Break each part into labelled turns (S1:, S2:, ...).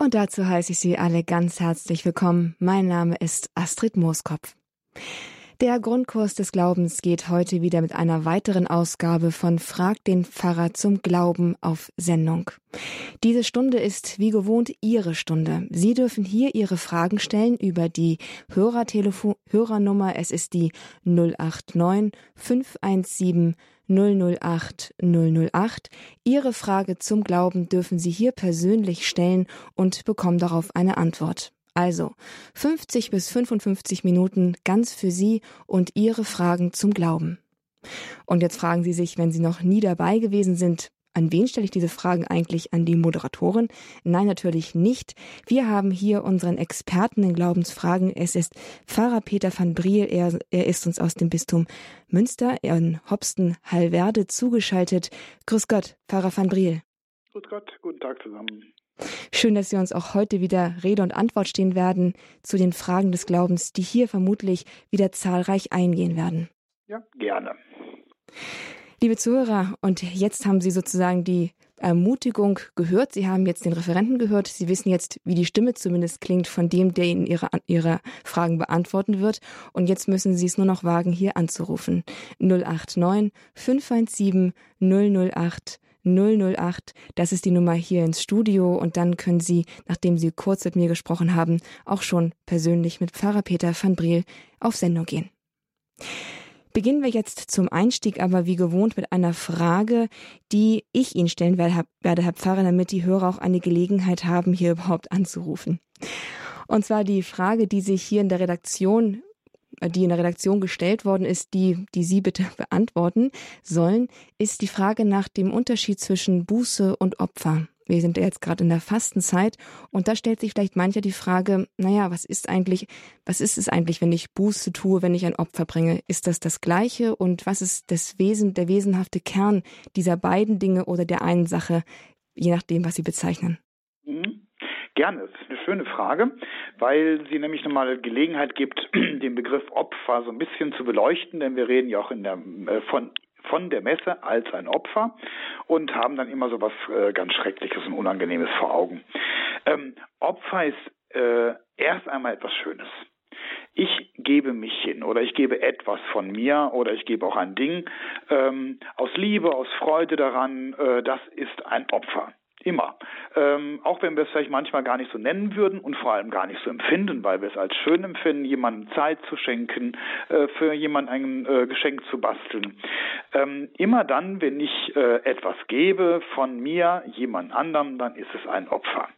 S1: Und dazu heiße ich Sie alle ganz herzlich willkommen. Mein Name ist Astrid Mooskopf. Der Grundkurs des Glaubens geht heute wieder mit einer weiteren Ausgabe von Frag den Pfarrer zum Glauben auf Sendung. Diese Stunde ist wie gewohnt Ihre Stunde. Sie dürfen hier Ihre Fragen stellen über die Hörertelefon Hörernummer. Es ist die 089 517 008 008. Ihre Frage zum Glauben dürfen Sie hier persönlich stellen und bekommen darauf eine Antwort. Also 50 bis 55 Minuten ganz für Sie und Ihre Fragen zum Glauben. Und jetzt fragen Sie sich, wenn Sie noch nie dabei gewesen sind, an wen stelle ich diese Fragen eigentlich? An die Moderatorin? Nein, natürlich nicht. Wir haben hier unseren Experten in Glaubensfragen. Es ist Pfarrer Peter van Briel. Er, er ist uns aus dem Bistum Münster in Hopsten-Hallwerde zugeschaltet. Grüß Gott, Pfarrer van Briel.
S2: Grüß Gott, guten Tag zusammen.
S1: Schön, dass Sie uns auch heute wieder Rede und Antwort stehen werden zu den Fragen des Glaubens, die hier vermutlich wieder zahlreich eingehen werden.
S2: Ja, gerne.
S1: Liebe Zuhörer, und jetzt haben Sie sozusagen die Ermutigung gehört. Sie haben jetzt den Referenten gehört. Sie wissen jetzt, wie die Stimme zumindest klingt von dem, der Ihnen Ihre, Ihre Fragen beantworten wird. Und jetzt müssen Sie es nur noch wagen, hier anzurufen. 089 517 008 008. Das ist die Nummer hier ins Studio und dann können Sie, nachdem Sie kurz mit mir gesprochen haben, auch schon persönlich mit Pfarrer Peter van Briel auf Sendung gehen. Beginnen wir jetzt zum Einstieg aber wie gewohnt mit einer Frage, die ich Ihnen stellen werde, Herr Pfarrer, damit die Hörer auch eine Gelegenheit haben, hier überhaupt anzurufen. Und zwar die Frage, die sich hier in der Redaktion die in der Redaktion gestellt worden ist, die, die Sie bitte beantworten sollen, ist die Frage nach dem Unterschied zwischen Buße und Opfer. Wir sind jetzt gerade in der Fastenzeit und da stellt sich vielleicht mancher die Frage, naja, was ist eigentlich, was ist es eigentlich, wenn ich Buße tue, wenn ich ein Opfer bringe? Ist das das Gleiche und was ist das Wesen, der wesenhafte Kern dieser beiden Dinge oder der einen Sache, je nachdem, was Sie bezeichnen?
S2: Mhm. Gerne, das ist eine schöne Frage, weil sie nämlich nochmal Gelegenheit gibt, den Begriff Opfer so ein bisschen zu beleuchten, denn wir reden ja auch in der, äh, von von der Messe als ein Opfer und haben dann immer so was äh, ganz Schreckliches und Unangenehmes vor Augen. Ähm, Opfer ist äh, erst einmal etwas Schönes. Ich gebe mich hin oder ich gebe etwas von mir oder ich gebe auch ein Ding ähm, aus Liebe, aus Freude daran. Äh, das ist ein Opfer. Immer. Ähm, auch wenn wir es vielleicht manchmal gar nicht so nennen würden und vor allem gar nicht so empfinden, weil wir es als schön empfinden, jemandem Zeit zu schenken, äh, für jemanden ein äh, Geschenk zu basteln. Ähm, immer dann, wenn ich äh, etwas gebe von mir jemand anderem, dann ist es ein Opfer.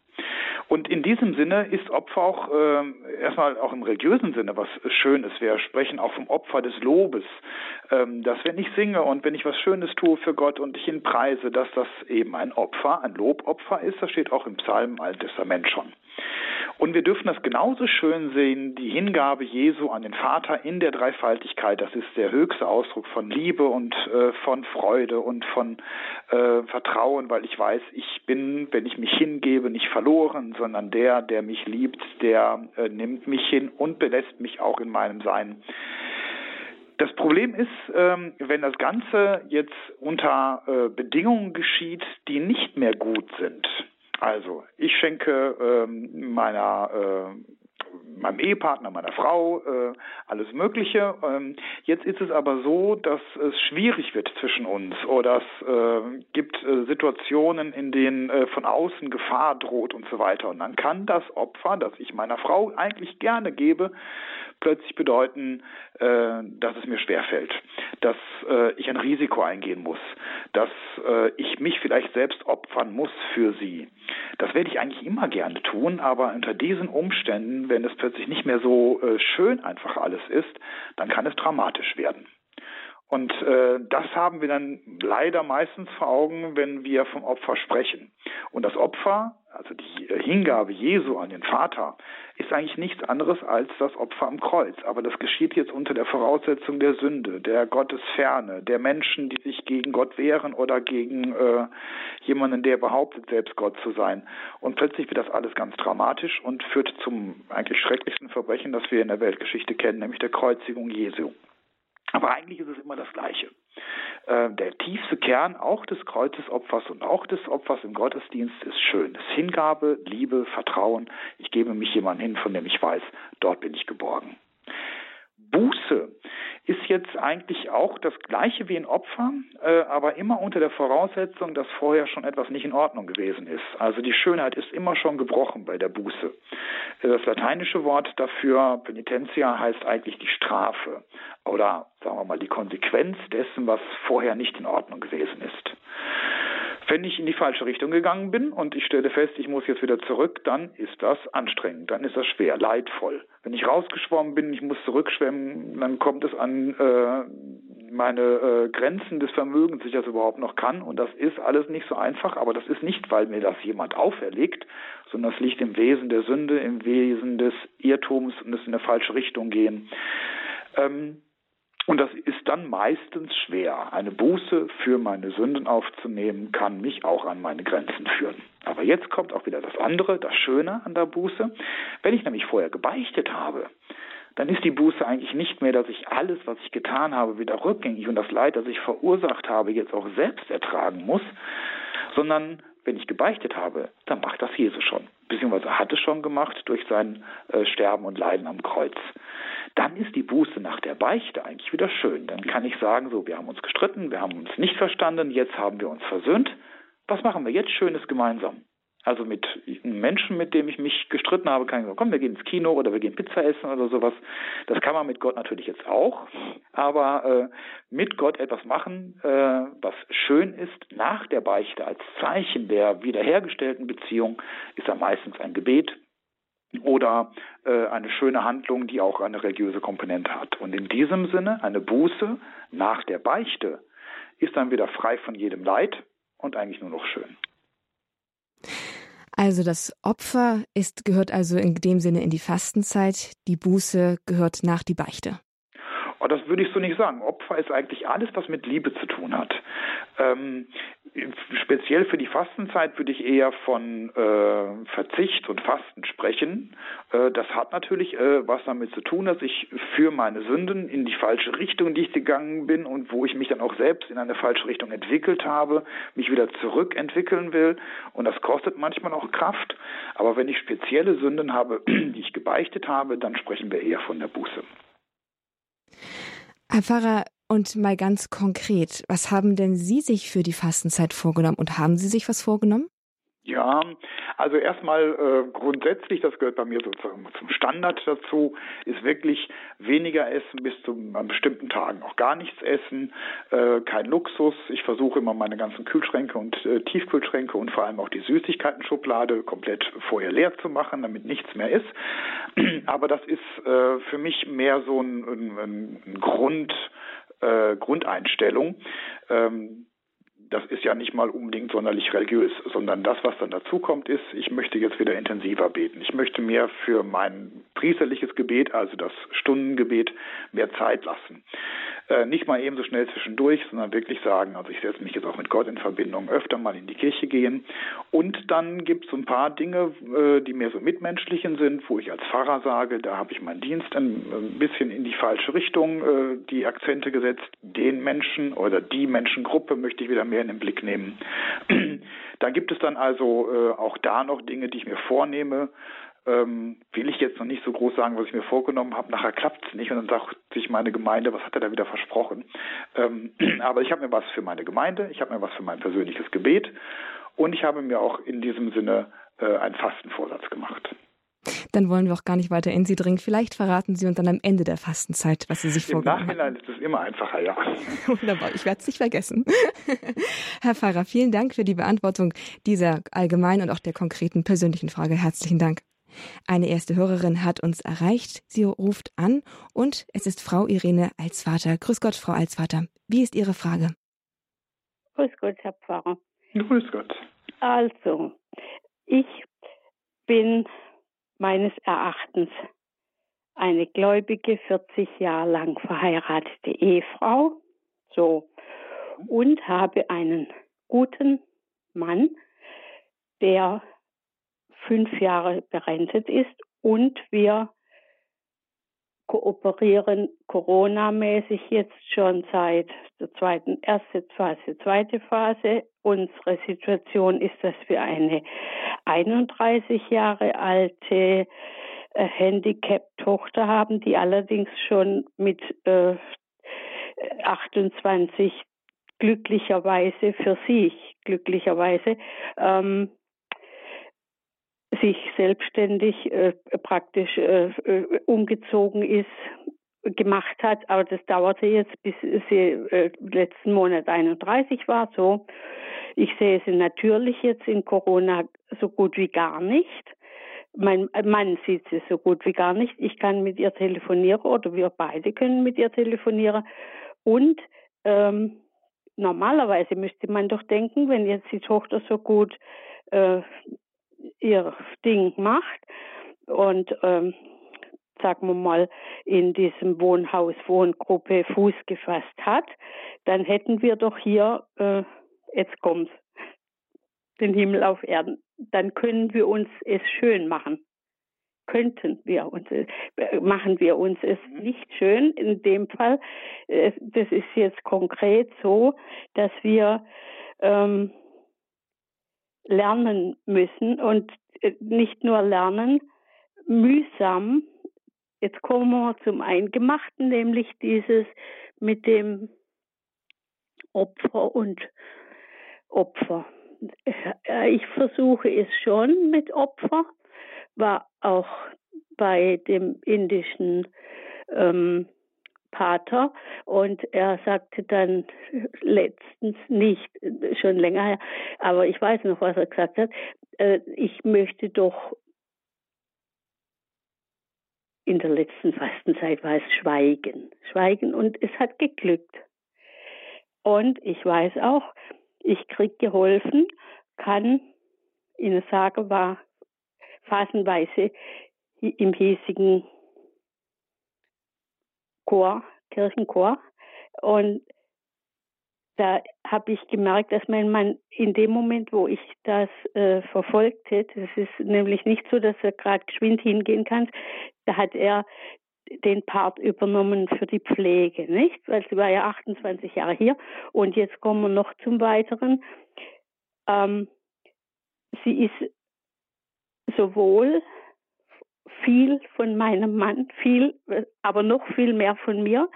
S2: Und in diesem Sinne ist Opfer auch äh, erstmal auch im religiösen Sinne was Schönes. Wir sprechen auch vom Opfer des Lobes, ähm, dass wenn ich singe und wenn ich was Schönes tue für Gott und ich ihn preise, dass das eben ein Opfer, ein Lobopfer ist. Das steht auch im Psalm im Alten Testament schon. Und wir dürfen das genauso schön sehen, die Hingabe Jesu an den Vater in der Dreifaltigkeit. Das ist der höchste Ausdruck von Liebe und äh, von Freude und von äh, Vertrauen, weil ich weiß, ich bin, wenn ich mich hingebe, nicht verloren, sondern der, der mich liebt, der äh, nimmt mich hin und belässt mich auch in meinem Sein. Das Problem ist, ähm, wenn das Ganze jetzt unter äh, Bedingungen geschieht, die nicht mehr gut sind, also, ich schenke ähm, meiner äh, meinem Ehepartner, meiner Frau, äh, alles Mögliche. Ähm, jetzt ist es aber so, dass es schwierig wird zwischen uns oder es äh, gibt äh, Situationen, in denen äh, von außen Gefahr droht und so weiter. Und dann kann das Opfer, das ich meiner Frau eigentlich gerne gebe, plötzlich bedeuten, äh, dass es mir schwerfällt, dass äh, ich ein Risiko eingehen muss, dass ich mich vielleicht selbst opfern muss für sie. Das werde ich eigentlich immer gerne tun, aber unter diesen Umständen, wenn es plötzlich nicht mehr so äh, schön einfach alles ist, dann kann es dramatisch werden. Und äh, das haben wir dann leider meistens vor Augen, wenn wir vom Opfer sprechen. Und das Opfer, also die Hingabe Jesu an den Vater, ist eigentlich nichts anderes als das Opfer am Kreuz. Aber das geschieht jetzt unter der Voraussetzung der Sünde, der Gottesferne, der Menschen, die sich gegen Gott wehren oder gegen äh, jemanden, der behauptet, selbst Gott zu sein. Und plötzlich wird das alles ganz dramatisch und führt zum eigentlich schrecklichsten Verbrechen, das wir in der Weltgeschichte kennen, nämlich der Kreuzigung Jesu. Aber eigentlich ist es immer das Gleiche. Äh, der tiefste Kern auch des Kreuzesopfers und auch des Opfers im Gottesdienst ist schön. Es ist Hingabe, Liebe, Vertrauen. Ich gebe mich jemandem hin, von dem ich weiß, dort bin ich geborgen. Buße ist jetzt eigentlich auch das gleiche wie ein Opfer, äh, aber immer unter der Voraussetzung, dass vorher schon etwas nicht in Ordnung gewesen ist. Also die Schönheit ist immer schon gebrochen bei der Buße. Das lateinische Wort dafür, Penitentia, heißt eigentlich die Strafe oder sagen wir mal die Konsequenz dessen, was vorher nicht in Ordnung gewesen ist. Wenn ich in die falsche Richtung gegangen bin und ich stelle fest, ich muss jetzt wieder zurück, dann ist das anstrengend, dann ist das schwer, leidvoll. Wenn ich rausgeschwommen bin, ich muss zurückschwemmen, dann kommt es an äh, meine äh, Grenzen des Vermögens, ich das überhaupt noch kann. Und das ist alles nicht so einfach, aber das ist nicht, weil mir das jemand auferlegt, sondern das liegt im Wesen der Sünde, im Wesen des Irrtums und des in eine falsche Richtung gehen. Ähm, und das ist dann meistens schwer. Eine Buße für meine Sünden aufzunehmen, kann mich auch an meine Grenzen führen. Aber jetzt kommt auch wieder das andere, das Schöne an der Buße. Wenn ich nämlich vorher gebeichtet habe, dann ist die Buße eigentlich nicht mehr, dass ich alles, was ich getan habe, wieder rückgängig und das Leid, das ich verursacht habe, jetzt auch selbst ertragen muss, sondern wenn ich gebeichtet habe, dann macht das Jesus schon, beziehungsweise hat es schon gemacht durch sein äh, Sterben und Leiden am Kreuz dann ist die Buße nach der Beichte eigentlich wieder schön. Dann kann ich sagen, so, wir haben uns gestritten, wir haben uns nicht verstanden, jetzt haben wir uns versöhnt. Was machen wir jetzt Schönes gemeinsam? Also mit Menschen, mit dem ich mich gestritten habe, kann ich sagen, komm, wir gehen ins Kino oder wir gehen Pizza essen oder sowas. Das kann man mit Gott natürlich jetzt auch, aber äh, mit Gott etwas machen, äh, was schön ist, nach der Beichte als Zeichen der wiederhergestellten Beziehung, ist dann meistens ein Gebet, oder äh, eine schöne Handlung, die auch eine religiöse Komponente hat. Und in diesem Sinne, eine Buße nach der Beichte ist dann wieder frei von jedem Leid und eigentlich nur noch schön.
S1: Also das Opfer ist, gehört also in dem Sinne in die Fastenzeit, die Buße gehört nach die Beichte.
S2: Oh, das würde ich so nicht sagen. Opfer ist eigentlich alles, was mit Liebe zu tun hat. Ähm, speziell für die Fastenzeit würde ich eher von äh, Verzicht und Fasten sprechen. Äh, das hat natürlich äh, was damit zu tun, dass ich für meine Sünden in die falsche Richtung, die ich gegangen bin und wo ich mich dann auch selbst in eine falsche Richtung entwickelt habe, mich wieder zurückentwickeln will. Und das kostet manchmal auch Kraft. Aber wenn ich spezielle Sünden habe, die ich gebeichtet habe, dann sprechen wir eher von der Buße.
S1: Herr Pfarrer, und mal ganz konkret, was haben denn Sie sich für die Fastenzeit vorgenommen und haben Sie sich was vorgenommen?
S2: Ja, also erstmal äh, grundsätzlich, das gehört bei mir sozusagen zum Standard dazu, ist wirklich weniger essen bis zu an bestimmten Tagen auch gar nichts essen, äh, kein Luxus. Ich versuche immer meine ganzen Kühlschränke und äh, Tiefkühlschränke und vor allem auch die Süßigkeiten-Schublade komplett vorher leer zu machen, damit nichts mehr ist. Aber das ist äh, für mich mehr so ein, ein, ein Grund, äh, Grundeinstellung. Ähm, das ist ja nicht mal unbedingt sonderlich religiös, sondern das, was dann dazu kommt, ist, ich möchte jetzt wieder intensiver beten. Ich möchte mir für mein priesterliches Gebet, also das Stundengebet, mehr Zeit lassen. Äh, nicht mal eben so schnell zwischendurch, sondern wirklich sagen, also ich setze mich jetzt auch mit Gott in Verbindung, öfter mal in die Kirche gehen. Und dann gibt es ein paar Dinge, äh, die mehr so mitmenschlichen sind, wo ich als Pfarrer sage, da habe ich meinen Dienst ein, ein bisschen in die falsche Richtung äh, die Akzente gesetzt. Den Menschen oder die Menschengruppe möchte ich wieder mehr in den Blick nehmen. da gibt es dann also äh, auch da noch Dinge, die ich mir vornehme, ähm, will ich jetzt noch nicht so groß sagen, was ich mir vorgenommen habe. Nachher klappt es nicht und dann sagt sich meine Gemeinde, was hat er da wieder versprochen? Ähm, aber ich habe mir was für meine Gemeinde, ich habe mir was für mein persönliches Gebet und ich habe mir auch in diesem Sinne äh, einen Fastenvorsatz gemacht.
S1: Dann wollen wir auch gar nicht weiter in Sie dringen. Vielleicht verraten Sie uns dann am Ende der Fastenzeit, was Sie sich vorgenommen haben.
S2: Im Nachhinein ist es immer einfacher, ja.
S1: Wunderbar, ich werde es nicht vergessen. Herr Pfarrer, vielen Dank für die Beantwortung dieser allgemeinen und auch der konkreten persönlichen Frage. Herzlichen Dank. Eine erste Hörerin hat uns erreicht. Sie ruft an und es ist Frau Irene Alsvater. Grüß Gott, Frau Alsvater. Wie ist Ihre Frage?
S3: Grüß Gott, Herr Pfarrer.
S2: Grüß Gott.
S3: Also, ich bin meines Erachtens eine gläubige, 40 Jahre lang verheiratete Ehefrau, so, und habe einen guten Mann, der fünf Jahre berentet ist und wir kooperieren Corona-mäßig jetzt schon seit der zweiten, erste Phase, zweite Phase. Unsere Situation ist, dass wir eine 31 Jahre alte äh, Handicap-Tochter haben, die allerdings schon mit äh, 28 glücklicherweise für sich, glücklicherweise, ähm, sich selbstständig äh, praktisch äh, äh, umgezogen ist, gemacht hat. Aber das dauerte jetzt, bis sie äh, letzten Monat 31 war. So, ich sehe sie natürlich jetzt in Corona so gut wie gar nicht. Mein Mann sieht sie so gut wie gar nicht. Ich kann mit ihr telefonieren oder wir beide können mit ihr telefonieren. Und ähm, normalerweise müsste man doch denken, wenn jetzt die Tochter so gut äh, ihr Ding macht und ähm, sagen wir mal, in diesem Wohnhaus, Wohngruppe Fuß gefasst hat, dann hätten wir doch hier, äh, jetzt kommt den Himmel auf Erden. Dann können wir uns es schön machen. Könnten wir uns, äh, machen wir uns es mhm. nicht schön in dem Fall. Äh, das ist jetzt konkret so, dass wir ähm, lernen müssen und äh, nicht nur lernen, mühsam. Jetzt kommen wir zum Eingemachten, nämlich dieses mit dem Opfer und Opfer. Äh, ich versuche es schon mit Opfer, war auch bei dem indischen ähm, Pater und er sagte dann letztens nicht, schon länger her, aber ich weiß noch, was er gesagt hat, äh, ich möchte doch in der letzten Fastenzeit war es Schweigen. Schweigen und es hat geglückt. Und ich weiß auch, ich krieg geholfen, kann Ihnen sagen, war phasenweise im hiesigen Chor, Kirchenchor. Und da habe ich gemerkt, dass mein Mann in dem Moment, wo ich das äh, verfolgte, das ist nämlich nicht so, dass er gerade geschwind hingehen kann, da hat er den Part übernommen für die Pflege, nicht? Weil sie war ja 28 Jahre hier und jetzt kommen wir noch zum Weiteren. Ähm, sie ist sowohl viel von meinem Mann, viel, aber noch viel mehr von mir.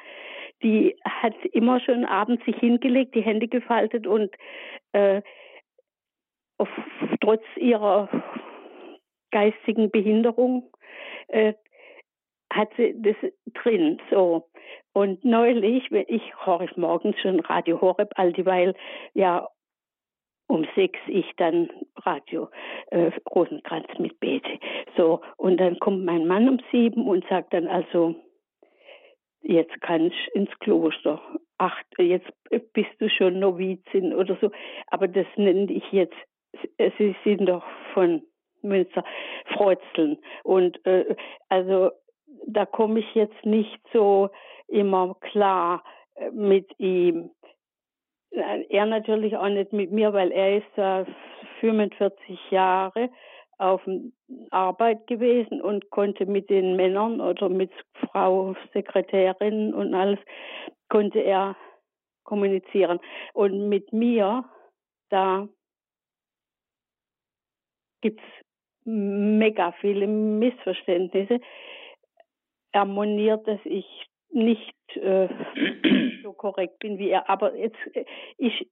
S3: Die hat immer schon abends sich hingelegt, die Hände gefaltet und äh, auf, trotz ihrer geistigen Behinderung äh, hat sie das drin. So. Und neulich, ich höre morgens schon Radio Horeb, all dieweil ja um sechs ich dann Radio äh, Rosenkranz mit bete. So, und dann kommt mein Mann um sieben und sagt dann also, jetzt kannst du ins Kloster. Ach, jetzt bist du schon Novizin oder so. Aber das nenne ich jetzt, sie sind doch von Münster, Freuzeln. Und äh, also da komme ich jetzt nicht so immer klar äh, mit ihm. Er natürlich auch nicht mit mir, weil er ist ja 45 Jahre auf Arbeit gewesen und konnte mit den Männern oder mit Frau Sekretärin und alles, konnte er kommunizieren. Und mit mir, da gibt es mega viele Missverständnisse. Er moniert, dass ich nicht äh, so korrekt bin wie er. Aber jetzt äh, ist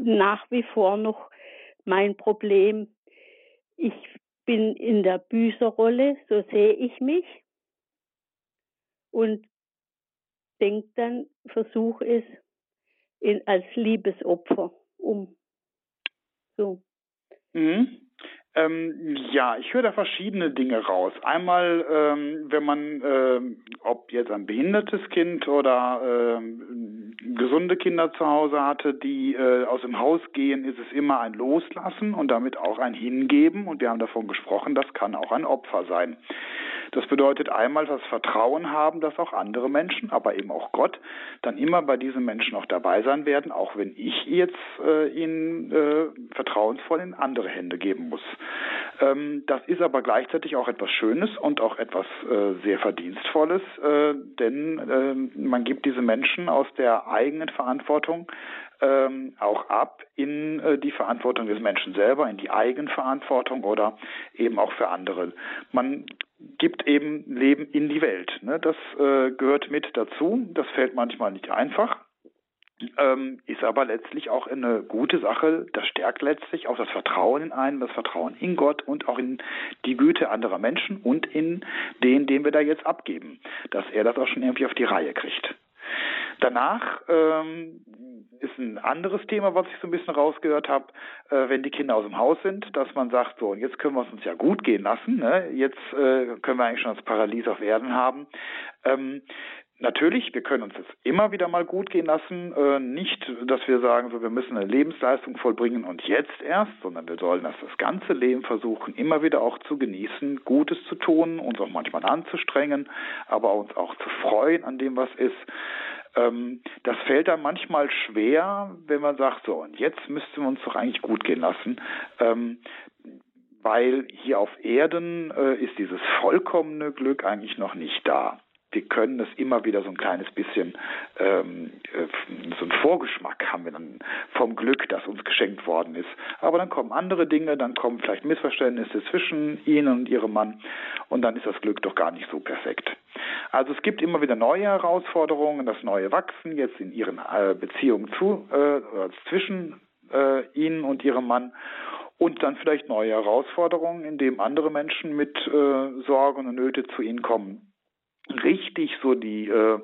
S3: nach wie vor noch mein Problem. Ich bin in der Büßerrolle, so sehe ich mich. Und denke dann, versuche es in, als Liebesopfer um. So.
S2: Mhm. Ähm, ja, ich höre da verschiedene Dinge raus. Einmal, ähm, wenn man, ähm, ob jetzt ein behindertes Kind oder ähm, gesunde Kinder zu Hause hatte, die äh, aus dem Haus gehen, ist es immer ein Loslassen und damit auch ein Hingeben. Und wir haben davon gesprochen, das kann auch ein Opfer sein. Das bedeutet einmal das Vertrauen haben, dass auch andere Menschen, aber eben auch Gott, dann immer bei diesen Menschen auch dabei sein werden, auch wenn ich jetzt äh, ihnen äh, vertrauensvoll in andere Hände geben muss. Ähm, das ist aber gleichzeitig auch etwas Schönes und auch etwas äh, sehr Verdienstvolles, äh, denn äh, man gibt diese Menschen aus der eigenen Verantwortung ähm, auch ab in äh, die Verantwortung des Menschen selber, in die Eigenverantwortung oder eben auch für andere. Man gibt eben Leben in die Welt. Ne? Das äh, gehört mit dazu. Das fällt manchmal nicht einfach. Ähm, ist aber letztlich auch eine gute Sache. Das stärkt letztlich auch das Vertrauen in einen, das Vertrauen in Gott und auch in die Güte anderer Menschen und in den, den wir da jetzt abgeben, dass er das auch schon irgendwie auf die Reihe kriegt. Danach ähm, ist ein anderes Thema, was ich so ein bisschen rausgehört habe, äh, wenn die Kinder aus dem Haus sind, dass man sagt, so, und jetzt können wir es uns ja gut gehen lassen, ne? jetzt äh, können wir eigentlich schon das Paradies auf Erden haben. Ähm, Natürlich, wir können uns das immer wieder mal gut gehen lassen. Äh, nicht, dass wir sagen, so wir müssen eine Lebensleistung vollbringen und jetzt erst, sondern wir sollen das das ganze Leben versuchen, immer wieder auch zu genießen, Gutes zu tun, uns auch manchmal anzustrengen, aber uns auch zu freuen an dem, was ist. Ähm, das fällt dann manchmal schwer, wenn man sagt, so, und jetzt müssten wir uns doch eigentlich gut gehen lassen. Ähm, weil hier auf Erden äh, ist dieses vollkommene Glück eigentlich noch nicht da wir können es immer wieder so ein kleines bisschen, ähm, äh, so ein Vorgeschmack haben wir dann vom Glück, das uns geschenkt worden ist. Aber dann kommen andere Dinge, dann kommen vielleicht Missverständnisse zwischen Ihnen und Ihrem Mann und dann ist das Glück doch gar nicht so perfekt. Also es gibt immer wieder neue Herausforderungen, das neue Wachsen jetzt in Ihren äh, Beziehungen zu, äh, zwischen äh, Ihnen und Ihrem Mann und dann vielleicht neue Herausforderungen, indem andere Menschen mit äh, Sorgen und Nöte zu Ihnen kommen richtig so die äh,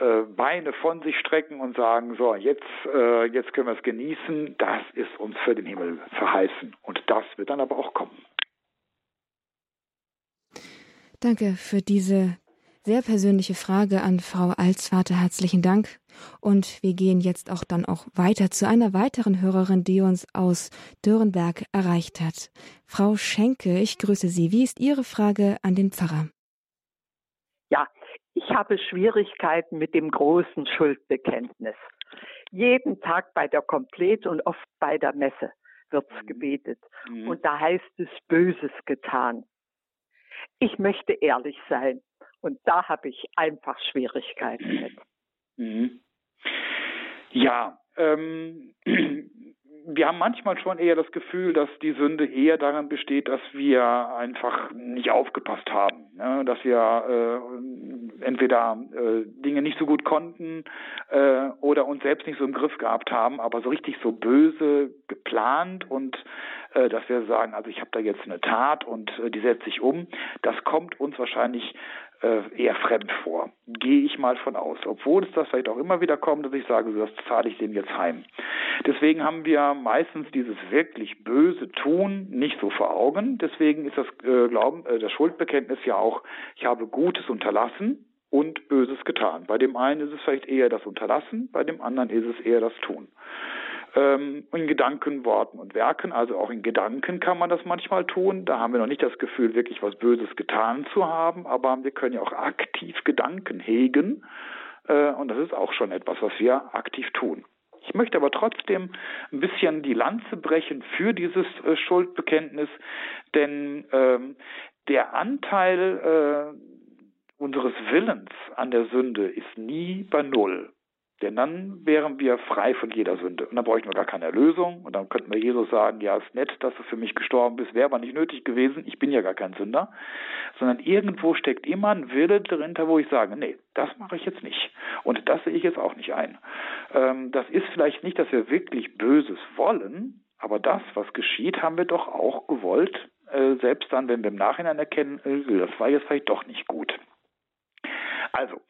S2: äh, Beine von sich strecken und sagen, so, jetzt, äh, jetzt können wir es genießen, das ist uns für den Himmel verheißen. Und das wird dann aber auch kommen.
S1: Danke für diese sehr persönliche Frage an Frau Alsvater. Herzlichen Dank. Und wir gehen jetzt auch dann auch weiter zu einer weiteren Hörerin, die uns aus Dürrenberg erreicht hat. Frau Schenke, ich grüße Sie. Wie ist Ihre Frage an den Pfarrer?
S4: Ich habe Schwierigkeiten mit dem großen Schuldbekenntnis. Jeden Tag bei der Komplet und oft bei der Messe wird's mhm. gebetet. Mhm. Und da heißt es Böses getan. Ich möchte ehrlich sein. Und da habe ich einfach Schwierigkeiten mit.
S2: Mhm. Ja, ähm, wir haben manchmal schon eher das Gefühl, dass die Sünde eher daran besteht, dass wir einfach nicht aufgepasst haben, ne? dass wir äh, entweder äh, Dinge nicht so gut konnten äh, oder uns selbst nicht so im Griff gehabt haben, aber so richtig so böse geplant und äh, dass wir sagen, also ich habe da jetzt eine Tat und äh, die setze ich um, das kommt uns wahrscheinlich äh, eher fremd vor. Gehe ich mal von aus. Obwohl es das vielleicht auch immer wieder kommt, dass ich sage, das zahle ich dem jetzt heim. Deswegen haben wir meistens dieses wirklich böse Tun nicht so vor Augen. Deswegen ist das äh, Glauben, äh, das Schuldbekenntnis ja auch, ich habe Gutes unterlassen und Böses getan. Bei dem einen ist es vielleicht eher das Unterlassen, bei dem anderen ist es eher das Tun ähm, in Gedanken, Worten und Werken. Also auch in Gedanken kann man das manchmal tun. Da haben wir noch nicht das Gefühl, wirklich was Böses getan zu haben, aber wir können ja auch aktiv Gedanken hegen. Äh, und das ist auch schon etwas, was wir aktiv tun. Ich möchte aber trotzdem ein bisschen die Lanze brechen für dieses äh, Schuldbekenntnis, denn ähm, der Anteil äh, unseres Willens an der Sünde ist nie bei Null. Denn dann wären wir frei von jeder Sünde. Und dann bräuchten wir gar keine Erlösung. Und dann könnten wir Jesus sagen, ja, ist nett, dass du für mich gestorben bist, wäre aber nicht nötig gewesen, ich bin ja gar kein Sünder. Sondern irgendwo steckt immer ein Wille dahinter, wo ich sage, nee, das mache ich jetzt nicht. Und das sehe ich jetzt auch nicht ein. Ähm, das ist vielleicht nicht, dass wir wirklich Böses wollen, aber das, was geschieht, haben wir doch auch gewollt, äh, selbst dann, wenn wir im Nachhinein erkennen, äh, das war jetzt vielleicht doch nicht gut. Also,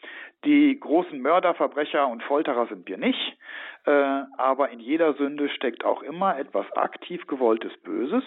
S2: die großen Mörder, Verbrecher und Folterer sind wir nicht, äh, aber in jeder Sünde steckt auch immer etwas aktiv gewolltes Böses.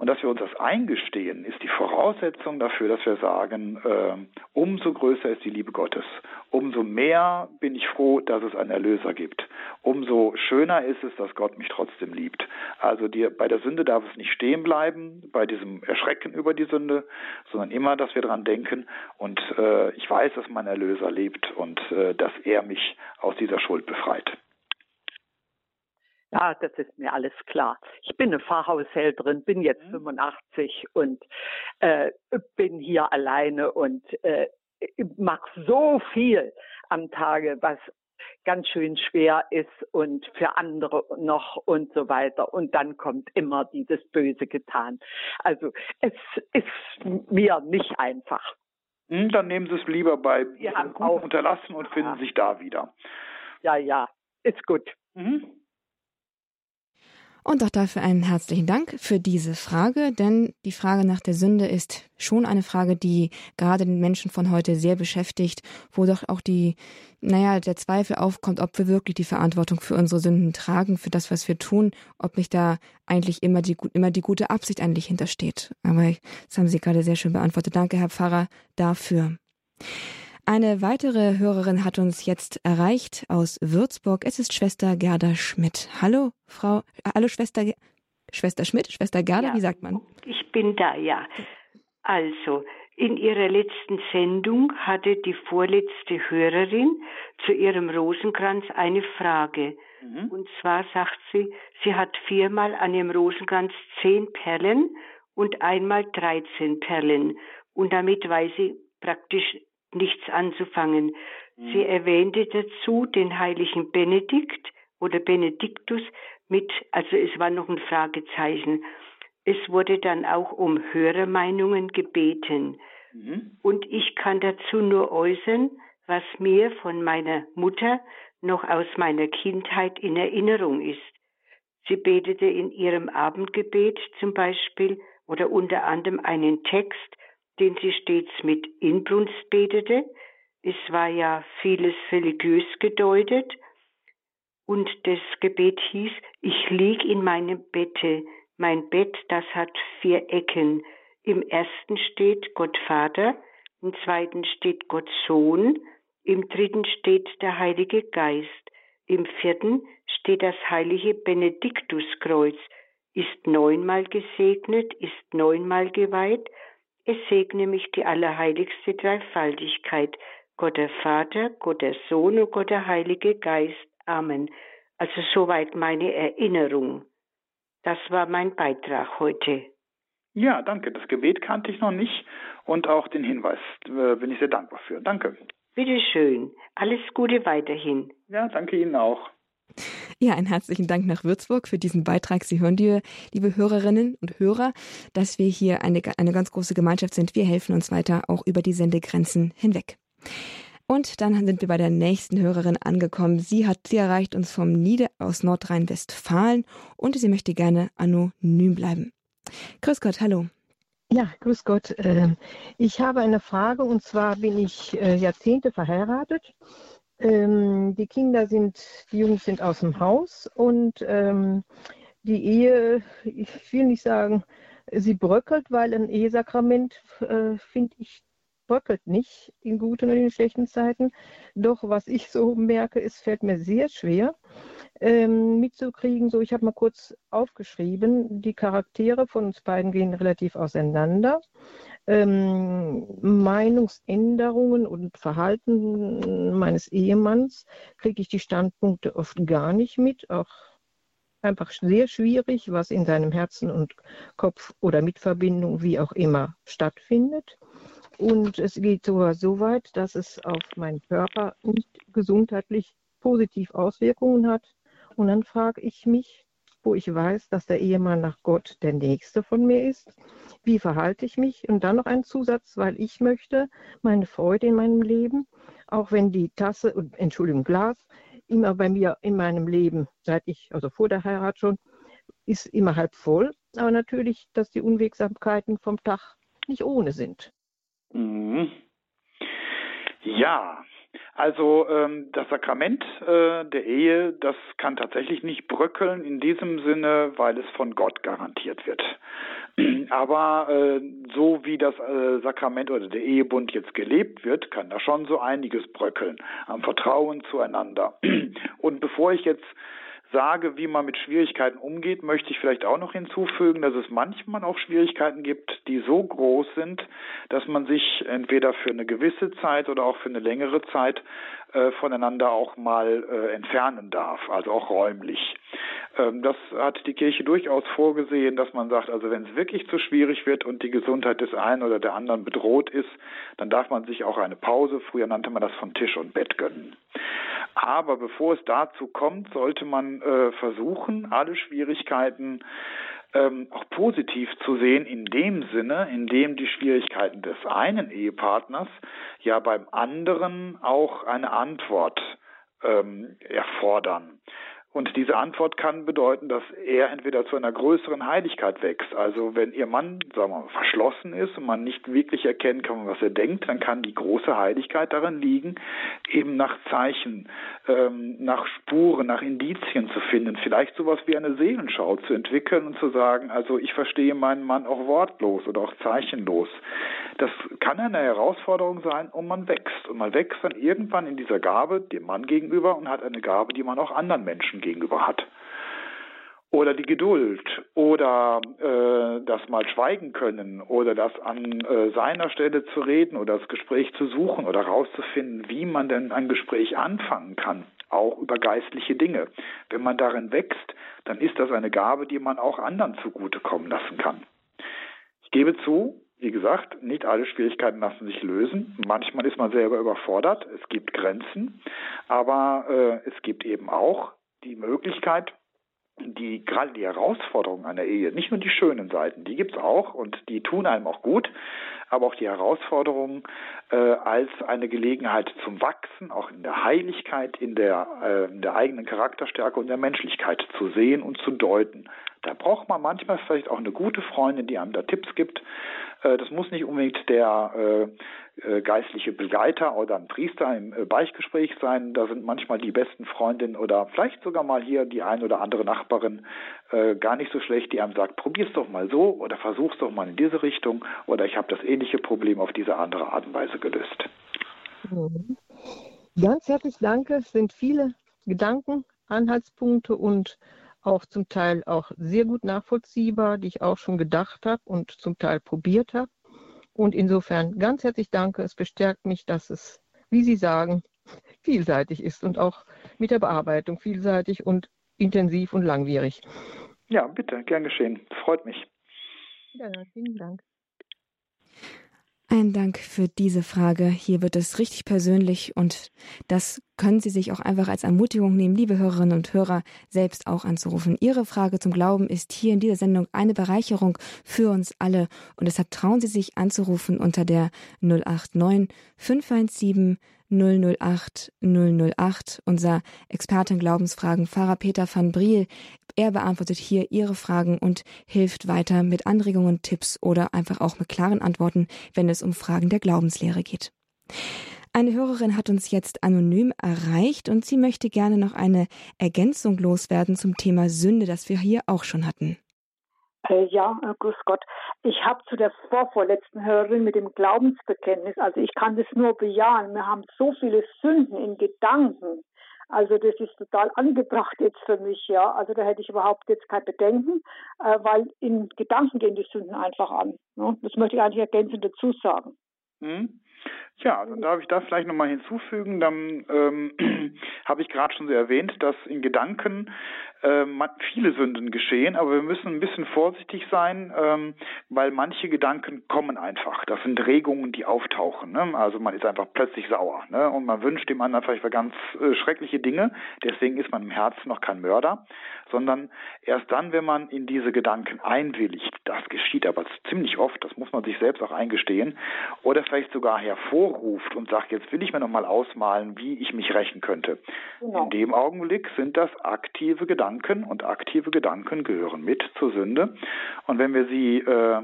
S2: Und dass wir uns das eingestehen, ist die Voraussetzung dafür, dass wir sagen, äh, umso größer ist die Liebe Gottes, umso mehr bin ich froh, dass es einen Erlöser gibt, umso schöner ist es, dass Gott mich trotzdem liebt. Also die, bei der Sünde darf es nicht stehen bleiben, bei diesem Erschrecken über die Sünde, sondern immer, dass wir daran denken und äh, ich weiß, dass mein Erlöser lebt und äh, dass er mich aus dieser Schuld befreit.
S4: Ja, das ist mir alles klar. Ich bin eine Pfarrhaushälterin, bin jetzt mhm. 85 und äh, bin hier alleine und äh, mache so viel am Tage, was ganz schön schwer ist und für andere noch und so weiter. Und dann kommt immer dieses Böse getan. Also es ist mir nicht einfach.
S2: Hm, dann nehmen Sie es lieber bei ja, Guten Unterlassen und finden sich da wieder.
S4: Ja, ja, ist gut. Mhm.
S1: Und auch dafür einen herzlichen Dank für diese Frage, denn die Frage nach der Sünde ist schon eine Frage, die gerade den Menschen von heute sehr beschäftigt, wo doch auch die, naja, der Zweifel aufkommt, ob wir wirklich die Verantwortung für unsere Sünden tragen, für das, was wir tun, ob nicht da eigentlich immer die, immer die gute Absicht eigentlich hintersteht. Aber das haben Sie gerade sehr schön beantwortet. Danke, Herr Pfarrer, dafür. Eine weitere Hörerin hat uns jetzt erreicht aus Würzburg. Es ist Schwester Gerda Schmidt. Hallo, Frau, hallo Schwester, Schwester Schmidt, Schwester Gerda, ja, wie sagt man?
S5: Ich bin da, ja. Also, in ihrer letzten Sendung hatte die vorletzte Hörerin zu ihrem Rosenkranz eine Frage. Mhm. Und zwar sagt sie, sie hat viermal an ihrem Rosenkranz zehn Perlen und einmal dreizehn Perlen. Und damit weiß sie praktisch nichts anzufangen. Mhm. Sie erwähnte dazu den heiligen Benedikt oder Benediktus mit, also es war noch ein Fragezeichen. Es wurde dann auch um Hörermeinungen gebeten. Mhm. Und ich kann dazu nur äußern, was mir von meiner Mutter noch aus meiner Kindheit in Erinnerung ist. Sie betete in ihrem Abendgebet zum Beispiel oder unter anderem einen Text, den sie stets mit Inbrunst betete. Es war ja vieles religiös gedeutet. Und das Gebet hieß, ich lieg in meinem Bette. Mein Bett, das hat vier Ecken. Im ersten steht Gott Vater, im zweiten steht Gott Sohn, im dritten steht der Heilige Geist, im vierten steht das heilige Benediktuskreuz, ist neunmal gesegnet, ist neunmal geweiht, es segne mich die allerheiligste Dreifaltigkeit, Gott der Vater, Gott der Sohn und Gott der Heilige Geist. Amen. Also soweit meine Erinnerung. Das war mein Beitrag heute.
S2: Ja, danke. Das Gebet kannte ich noch nicht und auch den Hinweis äh, bin ich sehr dankbar für. Danke.
S5: Bitteschön. Alles Gute weiterhin.
S2: Ja, danke Ihnen auch.
S1: Ja, einen herzlichen Dank nach Würzburg für diesen Beitrag. Sie hören dir, liebe Hörerinnen und Hörer, dass wir hier eine, eine ganz große Gemeinschaft sind. Wir helfen uns weiter auch über die Sendegrenzen hinweg. Und dann sind wir bei der nächsten Hörerin angekommen. Sie hat, sie erreicht uns vom Nieder aus Nordrhein-Westfalen und sie möchte gerne anonym bleiben. Grüß Gott, hallo.
S6: Ja, grüß Gott. Ähm, ich habe eine Frage und zwar bin ich äh, Jahrzehnte verheiratet ähm, die Kinder sind, die Jungs sind aus dem Haus und ähm, die Ehe, ich will nicht sagen, sie bröckelt, weil ein Ehesakrament, äh, finde ich, bröckelt nicht in guten und in schlechten Zeiten. Doch was ich so merke, es fällt mir sehr schwer ähm, mitzukriegen. So, ich habe mal kurz aufgeschrieben, die Charaktere von uns beiden gehen relativ auseinander ähm, Meinungsänderungen und Verhalten meines Ehemanns kriege ich die Standpunkte oft gar nicht mit, auch einfach sehr schwierig, was in seinem Herzen und Kopf oder Mitverbindung, wie auch immer, stattfindet. Und es geht sogar so weit, dass es auf meinen Körper nicht gesundheitlich positiv Auswirkungen hat. Und dann frage ich mich, wo ich weiß, dass der Ehemann nach Gott der Nächste von mir ist, wie verhalte ich mich? Und dann noch ein Zusatz, weil ich möchte meine Freude in meinem Leben, auch wenn die Tasse, Entschuldigung, Glas, immer bei mir in meinem Leben, seit ich, also vor der Heirat schon, ist immer halb voll. Aber natürlich, dass die Unwegsamkeiten vom Tag nicht ohne sind.
S2: Mhm. Ja, also ähm, das Sakrament äh, der Ehe, das kann tatsächlich nicht bröckeln in diesem Sinne, weil es von Gott garantiert wird. Aber äh, so wie das äh, Sakrament oder der Ehebund jetzt gelebt wird, kann da schon so einiges bröckeln am Vertrauen zueinander. Und bevor ich jetzt sage, wie man mit Schwierigkeiten umgeht, möchte ich vielleicht auch noch hinzufügen, dass es manchmal auch Schwierigkeiten gibt, die so groß sind, dass man sich entweder für eine gewisse Zeit oder auch für eine längere Zeit äh, voneinander auch mal äh, entfernen darf, also auch räumlich. Ähm, das hat die Kirche durchaus vorgesehen, dass man sagt, also wenn es wirklich zu schwierig wird und die Gesundheit des einen oder der anderen bedroht ist, dann darf man sich auch eine Pause, früher nannte man das von Tisch und Bett gönnen. Aber bevor es dazu kommt, sollte man äh, versuchen, alle Schwierigkeiten ähm, auch positiv zu sehen, in dem Sinne, in dem die Schwierigkeiten des einen Ehepartners ja beim anderen auch eine Antwort ähm, erfordern. Und diese Antwort kann bedeuten, dass er entweder zu einer größeren Heiligkeit wächst. Also wenn ihr Mann, sagen wir mal, verschlossen ist und man nicht wirklich erkennen kann, was er denkt, dann kann die große Heiligkeit darin liegen, eben nach Zeichen, ähm, nach Spuren, nach Indizien zu finden. Vielleicht sowas wie eine Seelenschau zu entwickeln und zu sagen, also ich verstehe meinen Mann auch wortlos oder auch zeichenlos. Das kann eine Herausforderung sein und man wächst. Und man wächst dann irgendwann in dieser Gabe dem Mann gegenüber und hat eine Gabe, die man auch anderen Menschen gegenüber hat. Oder die Geduld oder äh, das mal schweigen können oder das an äh, seiner Stelle zu reden oder das Gespräch zu suchen oder herauszufinden, wie man denn ein Gespräch anfangen kann, auch über geistliche Dinge. Wenn man darin wächst, dann ist das eine Gabe, die man auch anderen zugutekommen lassen kann. Ich gebe zu, wie gesagt, nicht alle Schwierigkeiten lassen sich lösen. Manchmal ist man selber überfordert. Es gibt Grenzen, aber äh, es gibt eben auch die Möglichkeit, die gerade die Herausforderungen einer Ehe, nicht nur die schönen Seiten, die gibt's auch und die tun einem auch gut, aber auch die Herausforderungen äh, als eine Gelegenheit zum Wachsen, auch in der Heiligkeit, in der, äh, in der eigenen Charakterstärke und der Menschlichkeit zu sehen und zu deuten. Da braucht man manchmal vielleicht auch eine gute Freundin, die einem da Tipps gibt. Äh, das muss nicht unbedingt der äh, äh, geistliche Begleiter oder ein Priester im Beichtgespräch sein. Da sind manchmal die besten Freundinnen oder vielleicht sogar mal hier die ein oder andere Nachbarin gar nicht so schlecht, die einem sagt, probier's doch mal so oder versuch's doch mal in diese Richtung oder ich habe das ähnliche Problem auf diese andere Art und Weise gelöst.
S6: Mhm. Ganz herzlich danke. Es sind viele Gedanken, Anhaltspunkte und auch zum Teil auch sehr gut nachvollziehbar, die ich auch schon gedacht habe und zum Teil probiert habe. Und insofern ganz herzlich danke. Es bestärkt mich, dass es, wie Sie sagen, vielseitig ist und auch mit der Bearbeitung vielseitig und intensiv und langwierig.
S2: Ja, bitte, gern geschehen. Freut mich.
S6: Ja, vielen Dank.
S1: Ein Dank für diese Frage. Hier wird es richtig persönlich und das können Sie sich auch einfach als Ermutigung nehmen, liebe Hörerinnen und Hörer, selbst auch anzurufen. Ihre Frage zum Glauben ist hier in dieser Sendung eine Bereicherung für uns alle und deshalb trauen Sie sich anzurufen unter der 089 517 008 008. Unser Experte in Glaubensfragen, Pfarrer Peter van Briel, er beantwortet hier Ihre Fragen und hilft weiter mit Anregungen, Tipps oder einfach auch mit klaren Antworten, wenn es um Fragen der Glaubenslehre geht. Eine Hörerin hat uns jetzt anonym erreicht und sie möchte gerne noch eine Ergänzung loswerden zum Thema Sünde, das wir hier auch schon hatten.
S7: Äh, ja, äh, grüß Gott. Ich habe zu der vorvorletzten Hörerin mit dem Glaubensbekenntnis, also ich kann das nur bejahen. Wir haben so viele Sünden in Gedanken. Also das ist total angebracht jetzt für mich, ja. Also da hätte ich überhaupt jetzt kein Bedenken, äh, weil in Gedanken gehen die Sünden einfach an. Ne? Das möchte ich eigentlich ergänzend dazu sagen.
S2: Hm. Ja, dann darf ich da vielleicht nochmal hinzufügen. Dann ähm, habe ich gerade schon so erwähnt, dass in Gedanken äh, viele Sünden geschehen, aber wir müssen ein bisschen vorsichtig sein, ähm, weil manche Gedanken kommen einfach. Das sind Regungen, die auftauchen. Ne? Also man ist einfach plötzlich sauer ne? und man wünscht dem anderen vielleicht ganz äh, schreckliche Dinge. Deswegen ist man im Herzen noch kein Mörder, sondern erst dann, wenn man in diese Gedanken einwilligt, das geschieht aber ziemlich oft, das muss man sich selbst auch eingestehen, oder vielleicht sogar hervorruft und sagt, jetzt will ich mir nochmal ausmalen, wie ich mich rächen könnte. Genau. In dem Augenblick sind das aktive Gedanken und aktive Gedanken gehören mit zur Sünde. Und wenn wir sie äh,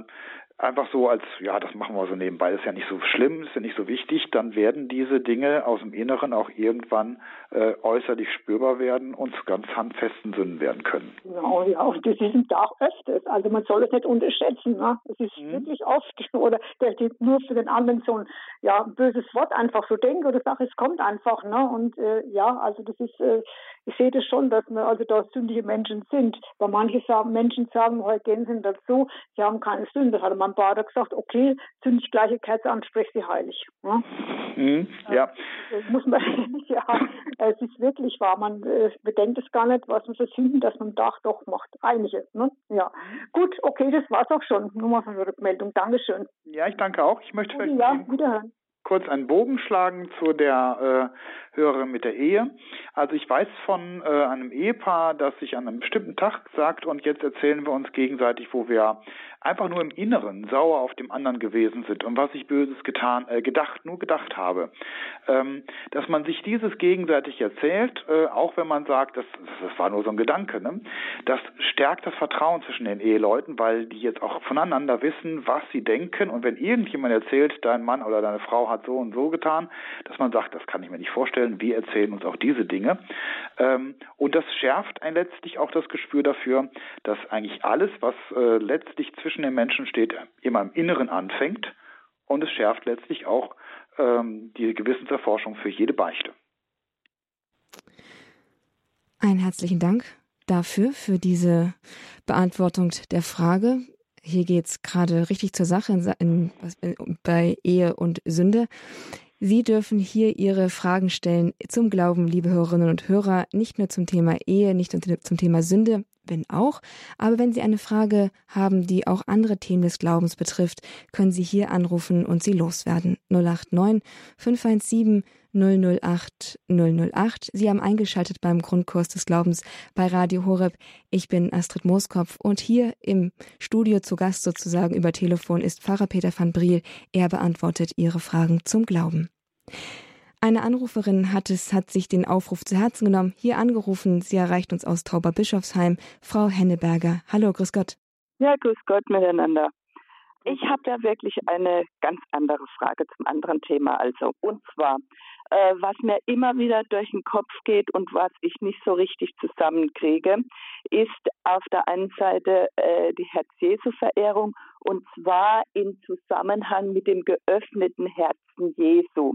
S2: einfach so als, ja, das machen wir so nebenbei, ist ja nicht so schlimm, ist ja nicht so wichtig, dann werden diese Dinge aus dem Inneren auch irgendwann äh, äußerlich spürbar werden und zu ganz handfesten Sünden werden können.
S7: Genau, ja, und das ist im Tag öfters. Also man soll es nicht unterschätzen. Ne? Es ist mhm. wirklich oft, oder der steht nur für den anderen so ein ja, böses Wort einfach so denkt oder sagt, es kommt einfach. Ne? Und äh, ja, also das ist, äh, ich sehe das schon, dass wir also da sündige Menschen sind. Weil manche sagen, Menschen sagen, heute gehen sie dazu, sie haben keine Sünde. hat mein Vater gesagt, okay, zünd ich gleiche Kerze an, sprich sie heilig.
S2: Ne? Mhm, ja.
S7: Das muss man, ja, es ist wirklich wahr. Man äh, bedenkt es gar nicht, was man für Sünden, dass man Dach doch macht. Einige, ne? Ja. Gut, okay, das war's auch schon. Nur mal für die Rückmeldung. Dankeschön.
S2: Ja, ich danke auch. Ich möchte
S7: vielleicht ja, wiederhören
S2: kurz einen Bogen schlagen zu der äh, Hörerin mit der Ehe. Also ich weiß von äh, einem Ehepaar, das sich an einem bestimmten Tag sagt und jetzt erzählen wir uns gegenseitig, wo wir einfach nur im Inneren sauer auf dem anderen gewesen sind und was ich Böses getan, äh, gedacht, nur gedacht habe. Ähm, dass man sich dieses gegenseitig erzählt, äh, auch wenn man sagt, das, das war nur so ein Gedanke, ne? das stärkt das Vertrauen zwischen den Eheleuten, weil die jetzt auch voneinander wissen, was sie denken und wenn irgendjemand erzählt, dein Mann oder deine Frau hat so und so getan, dass man sagt, das kann ich mir nicht vorstellen, wir erzählen uns auch diese Dinge. Ähm, und das schärft ein letztlich auch das Gespür dafür, dass eigentlich alles, was äh, letztlich zwischen den Menschen steht, immer im Inneren anfängt. Und es schärft letztlich auch ähm, die Gewissenserforschung für jede Beichte.
S1: Einen herzlichen Dank dafür, für diese Beantwortung der Frage. Hier geht es gerade richtig zur Sache in, in, bei Ehe und Sünde. Sie dürfen hier Ihre Fragen stellen zum Glauben, liebe Hörerinnen und Hörer, nicht nur zum Thema Ehe, nicht nur zum Thema Sünde, wenn auch, aber wenn Sie eine Frage haben, die auch andere Themen des Glaubens betrifft, können Sie hier anrufen und sie loswerden. 089 517 008 008. Sie haben eingeschaltet beim Grundkurs des Glaubens bei Radio Horeb. Ich bin Astrid Mooskopf und hier im Studio zu Gast sozusagen über Telefon ist Pfarrer Peter van Briel. Er beantwortet Ihre Fragen zum Glauben. Eine Anruferin hat es, hat sich den Aufruf zu Herzen genommen, hier angerufen. Sie erreicht uns aus Tauberbischofsheim. Frau Henneberger. Hallo, grüß Gott.
S8: Ja, grüß Gott miteinander. Ich habe da wirklich eine ganz andere Frage zum anderen Thema. Also, und zwar, äh, was mir immer wieder durch den Kopf geht und was ich nicht so richtig zusammenkriege, ist auf der einen Seite äh, die Herz-Jesu-Verehrung und zwar im Zusammenhang mit dem geöffneten Herzen Jesu.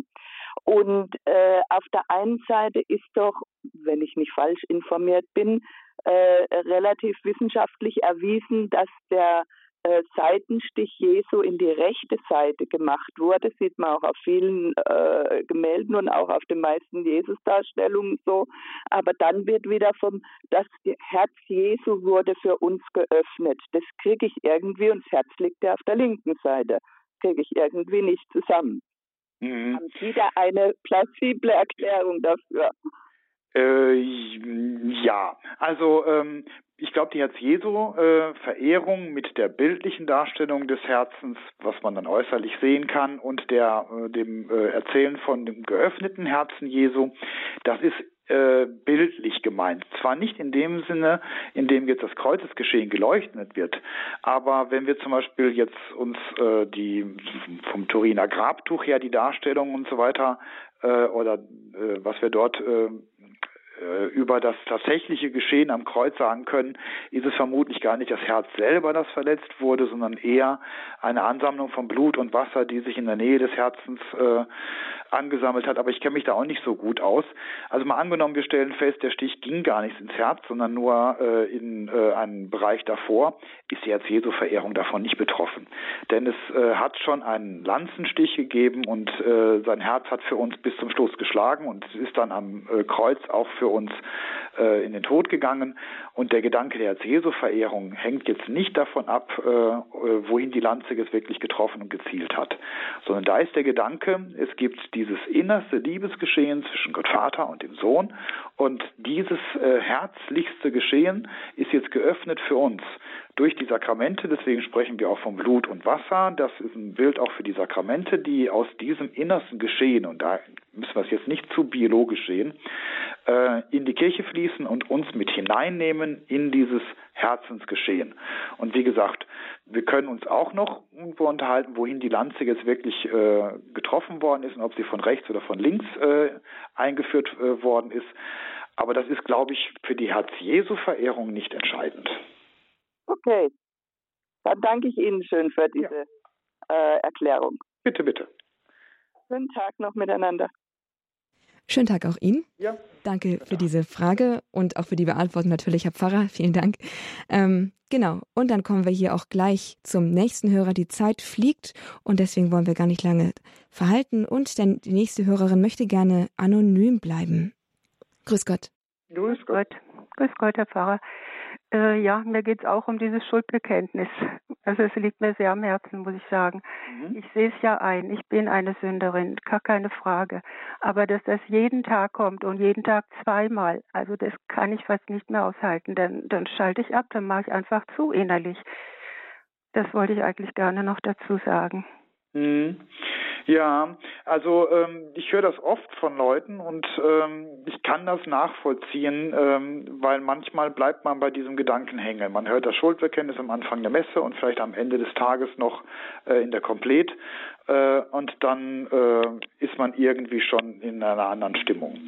S8: Und äh, auf der einen Seite ist doch, wenn ich nicht falsch informiert bin, äh, relativ wissenschaftlich erwiesen, dass der äh, Seitenstich Jesu in die rechte Seite gemacht wurde, sieht man auch auf vielen äh, Gemälden und auch auf den meisten Jesusdarstellungen so. Aber dann wird wieder vom, das Herz Jesu wurde für uns geöffnet. Das kriege ich irgendwie und das Herz liegt ja auf der linken Seite. Kriege ich irgendwie nicht zusammen. Mhm. Haben Sie da eine plausible Erklärung dafür?
S2: Äh, ja, also ähm, ich glaube, die Herz-Jesu-Verehrung äh, mit der bildlichen Darstellung des Herzens, was man dann äußerlich sehen kann, und der, äh, dem äh, Erzählen von dem geöffneten Herzen Jesu, das ist äh, bildlich gemeint. Zwar nicht in dem Sinne, in dem jetzt das Kreuzesgeschehen geleuchtet wird, aber wenn wir zum Beispiel jetzt uns äh, die vom Turiner Grabtuch her die Darstellung und so weiter äh, oder äh, was wir dort äh, über das tatsächliche Geschehen am Kreuz sagen können, ist es vermutlich gar nicht das Herz selber, das verletzt wurde, sondern eher eine Ansammlung von Blut und Wasser, die sich in der Nähe des Herzens äh, angesammelt hat. Aber ich kenne mich da auch nicht so gut aus. Also mal angenommen, wir stellen fest, der Stich ging gar nicht ins Herz, sondern nur äh, in äh, einen Bereich davor, ist die Herz-Jesu-Verehrung davon nicht betroffen. Denn es äh, hat schon einen Lanzenstich gegeben und äh, sein Herz hat für uns bis zum Schluss geschlagen und ist dann am äh, Kreuz auch für uns äh, in den Tod gegangen. Und der Gedanke der Jesu-Verehrung hängt jetzt nicht davon ab, äh, wohin die Lanze jetzt wirklich getroffen und gezielt hat, sondern da ist der Gedanke, es gibt dieses innerste Liebesgeschehen zwischen Gott Vater und dem Sohn und dieses äh, herzlichste Geschehen ist jetzt geöffnet für uns durch die Sakramente, deswegen sprechen wir auch vom Blut und Wasser. Das ist ein Bild auch für die Sakramente, die aus diesem innersten Geschehen, und da müssen wir es jetzt nicht zu biologisch sehen, äh, in die Kirche fließen und uns mit hineinnehmen in dieses Herzensgeschehen. Und wie gesagt, wir können uns auch noch irgendwo unterhalten, wohin die Lanze jetzt wirklich äh, getroffen worden ist und ob sie von rechts oder von links äh, eingeführt äh, worden ist. Aber das ist, glaube ich, für die Herz-Jesu-Verehrung nicht entscheidend.
S8: Okay. Dann danke ich Ihnen schön für diese ja. äh, Erklärung.
S2: Bitte, bitte.
S8: Schönen Tag noch miteinander.
S1: Schönen Tag auch Ihnen.
S2: Ja.
S1: Danke für diese Frage und auch für die Beantwortung natürlich, Herr Pfarrer. Vielen Dank. Ähm, genau. Und dann kommen wir hier auch gleich zum nächsten Hörer. Die Zeit fliegt und deswegen wollen wir gar nicht lange verhalten. Und denn die nächste Hörerin möchte gerne anonym bleiben. Grüß Gott.
S9: Grüß Gott. Grüß Gott, Herr Pfarrer. Äh, ja, mir geht es auch um dieses Schuldbekenntnis. Also es liegt mir sehr am Herzen, muss ich sagen. Mhm. Ich sehe es ja ein, ich bin eine Sünderin, gar keine Frage. Aber dass das jeden Tag kommt und jeden Tag zweimal, also das kann ich fast nicht mehr aushalten. Dann, dann schalte ich ab, dann mache ich einfach zu innerlich. Das wollte ich eigentlich gerne noch dazu sagen.
S2: Mhm. Ja, also ähm, ich höre das oft von Leuten und ähm, ich kann das nachvollziehen, ähm, weil manchmal bleibt man bei diesem Gedanken hängen. Man hört das Schuldbekenntnis am Anfang der Messe und vielleicht am Ende des Tages noch äh, in der Komplet äh, und dann äh, ist man irgendwie schon in einer anderen Stimmung.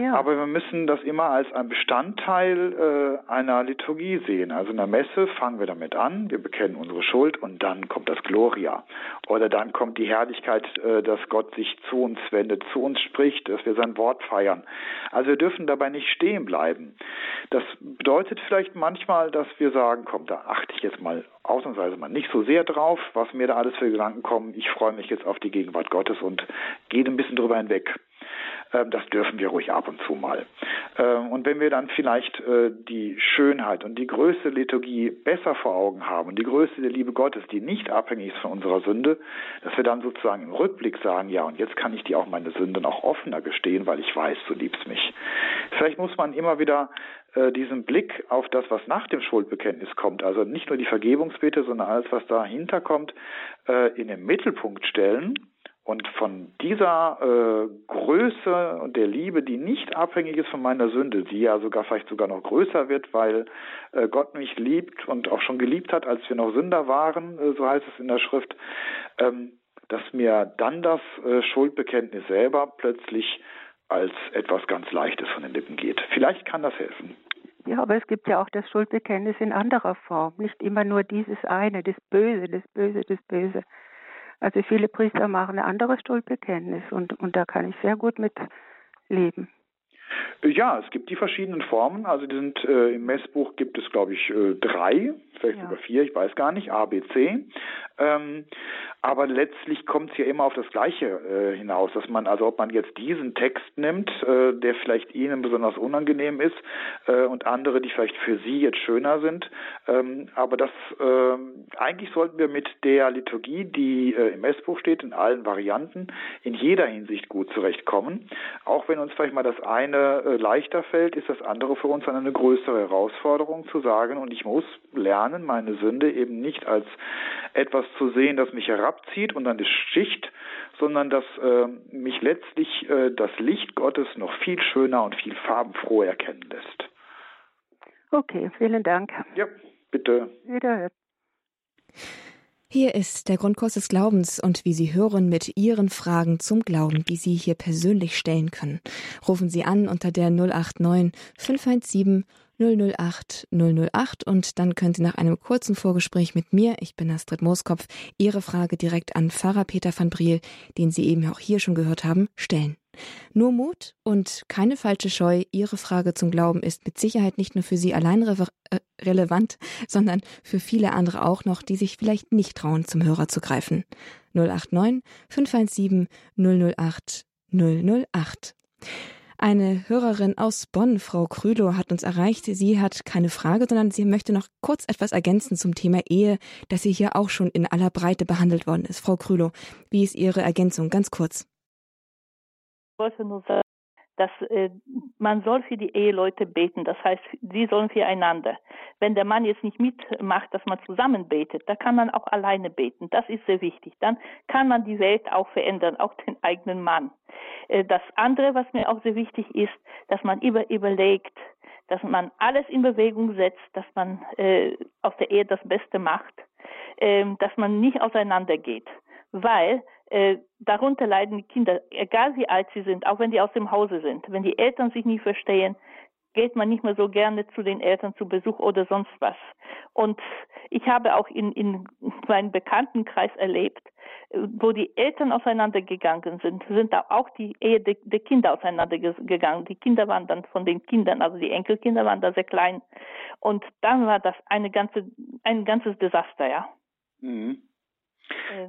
S2: Ja. Aber wir müssen das immer als ein Bestandteil äh, einer Liturgie sehen. Also in der Messe fangen wir damit an, wir bekennen unsere Schuld und dann kommt das Gloria. Oder dann kommt die Herrlichkeit, äh, dass Gott sich zu uns wendet, zu uns spricht, dass wir sein Wort feiern. Also wir dürfen dabei nicht stehen bleiben. Das bedeutet vielleicht manchmal, dass wir sagen, komm, da achte ich jetzt mal ausnahmsweise mal nicht so sehr drauf, was mir da alles für Gedanken kommen. Ich freue mich jetzt auf die Gegenwart Gottes und gehe ein bisschen drüber hinweg. Ähm, das dürfen wir ruhig ab und zu mal. Ähm, und wenn wir dann vielleicht äh, die Schönheit und die Größe Liturgie besser vor Augen haben und die Größe der Liebe Gottes, die nicht abhängig ist von unserer Sünde, dass wir dann sozusagen im Rückblick sagen, ja, und jetzt kann ich dir auch meine Sünden auch offener gestehen, weil ich weiß, du liebst mich. Vielleicht muss man immer wieder äh, diesen Blick auf das, was nach dem Schuldbekenntnis kommt, also nicht nur die Vergebungsbitte, sondern alles, was dahinter kommt, äh, in den Mittelpunkt stellen und von dieser äh, Größe und der Liebe, die nicht abhängig ist von meiner Sünde, die ja sogar vielleicht sogar noch größer wird, weil äh, Gott mich liebt und auch schon geliebt hat, als wir noch Sünder waren, äh, so heißt es in der Schrift, ähm, dass mir dann das äh, Schuldbekenntnis selber plötzlich als etwas ganz Leichtes von den Lippen geht. Vielleicht kann das helfen.
S9: Ja, aber es gibt ja auch das Schuldbekenntnis in anderer Form, nicht immer nur dieses eine, das Böse, das Böse, das Böse. Also viele Priester machen ein anderes Schuldbekenntnis und, und da kann ich sehr gut mit leben.
S2: Ja, es gibt die verschiedenen Formen. Also die sind äh, im Messbuch gibt es, glaube ich, äh, drei, vielleicht ja. sogar vier, ich weiß gar nicht, A, B, C. Ähm, aber letztlich kommt es ja immer auf das Gleiche äh, hinaus, dass man, also ob man jetzt diesen Text nimmt, äh, der vielleicht Ihnen besonders unangenehm ist äh, und andere, die vielleicht für Sie jetzt schöner sind, ähm, aber das ähm, eigentlich sollten wir mit der Liturgie, die äh, im Messbuch steht, in allen Varianten, in jeder Hinsicht gut zurechtkommen. Auch wenn uns vielleicht mal das eine äh, leichter fällt, ist das andere für uns dann eine größere Herausforderung zu sagen und ich muss lernen, meine Sünde eben nicht als etwas zu sehen, das mich herabzieht und dann ist Schicht, sondern dass äh, mich letztlich äh, das Licht Gottes noch viel schöner und viel farbenfroher erkennen lässt.
S9: Okay, vielen Dank.
S2: Ja, bitte.
S9: Wiederhört.
S1: Hier ist der Grundkurs des Glaubens und wie Sie hören mit Ihren Fragen zum Glauben, die Sie hier persönlich stellen können. Rufen Sie an unter der 089 517 008 008 und dann können Sie nach einem kurzen Vorgespräch mit mir, ich bin Astrid Mooskopf, Ihre Frage direkt an Pfarrer Peter van Briel, den Sie eben auch hier schon gehört haben, stellen. Nur Mut und keine falsche Scheu. Ihre Frage zum Glauben ist mit Sicherheit nicht nur für Sie allein re äh, relevant, sondern für viele andere auch noch, die sich vielleicht nicht trauen, zum Hörer zu greifen. 089 517 008 008. Eine Hörerin aus Bonn, Frau Krülow, hat uns erreicht. Sie hat keine Frage, sondern sie möchte noch kurz etwas ergänzen zum Thema Ehe, das sie hier auch schon in aller Breite behandelt worden ist. Frau Krülow, wie ist Ihre Ergänzung? Ganz kurz.
S10: Wollte nur sagen, dass äh, man soll für die Eheleute beten. Das heißt, sie sollen füreinander. Wenn der Mann jetzt nicht mitmacht, dass man zusammen betet, da kann man auch alleine beten. Das ist sehr wichtig. Dann kann man die Welt auch verändern, auch den eigenen Mann. Äh, das andere, was mir auch sehr wichtig ist, dass man über, überlegt, dass man alles in Bewegung setzt, dass man äh, aus der Ehe das Beste macht, äh, dass man nicht auseinandergeht, weil äh, darunter leiden die Kinder, egal wie alt sie sind, auch wenn die aus dem Hause sind. Wenn die Eltern sich nie verstehen, geht man nicht mehr so gerne zu den Eltern zu Besuch oder sonst was. Und ich habe auch in, in meinem Bekanntenkreis erlebt, wo die Eltern auseinandergegangen sind, sind da auch die Ehe der, der Kinder auseinandergegangen. Die Kinder waren dann von den Kindern, also die Enkelkinder waren da sehr klein. Und dann war das eine ganze, ein ganzes Desaster, ja.
S2: Mhm. Äh.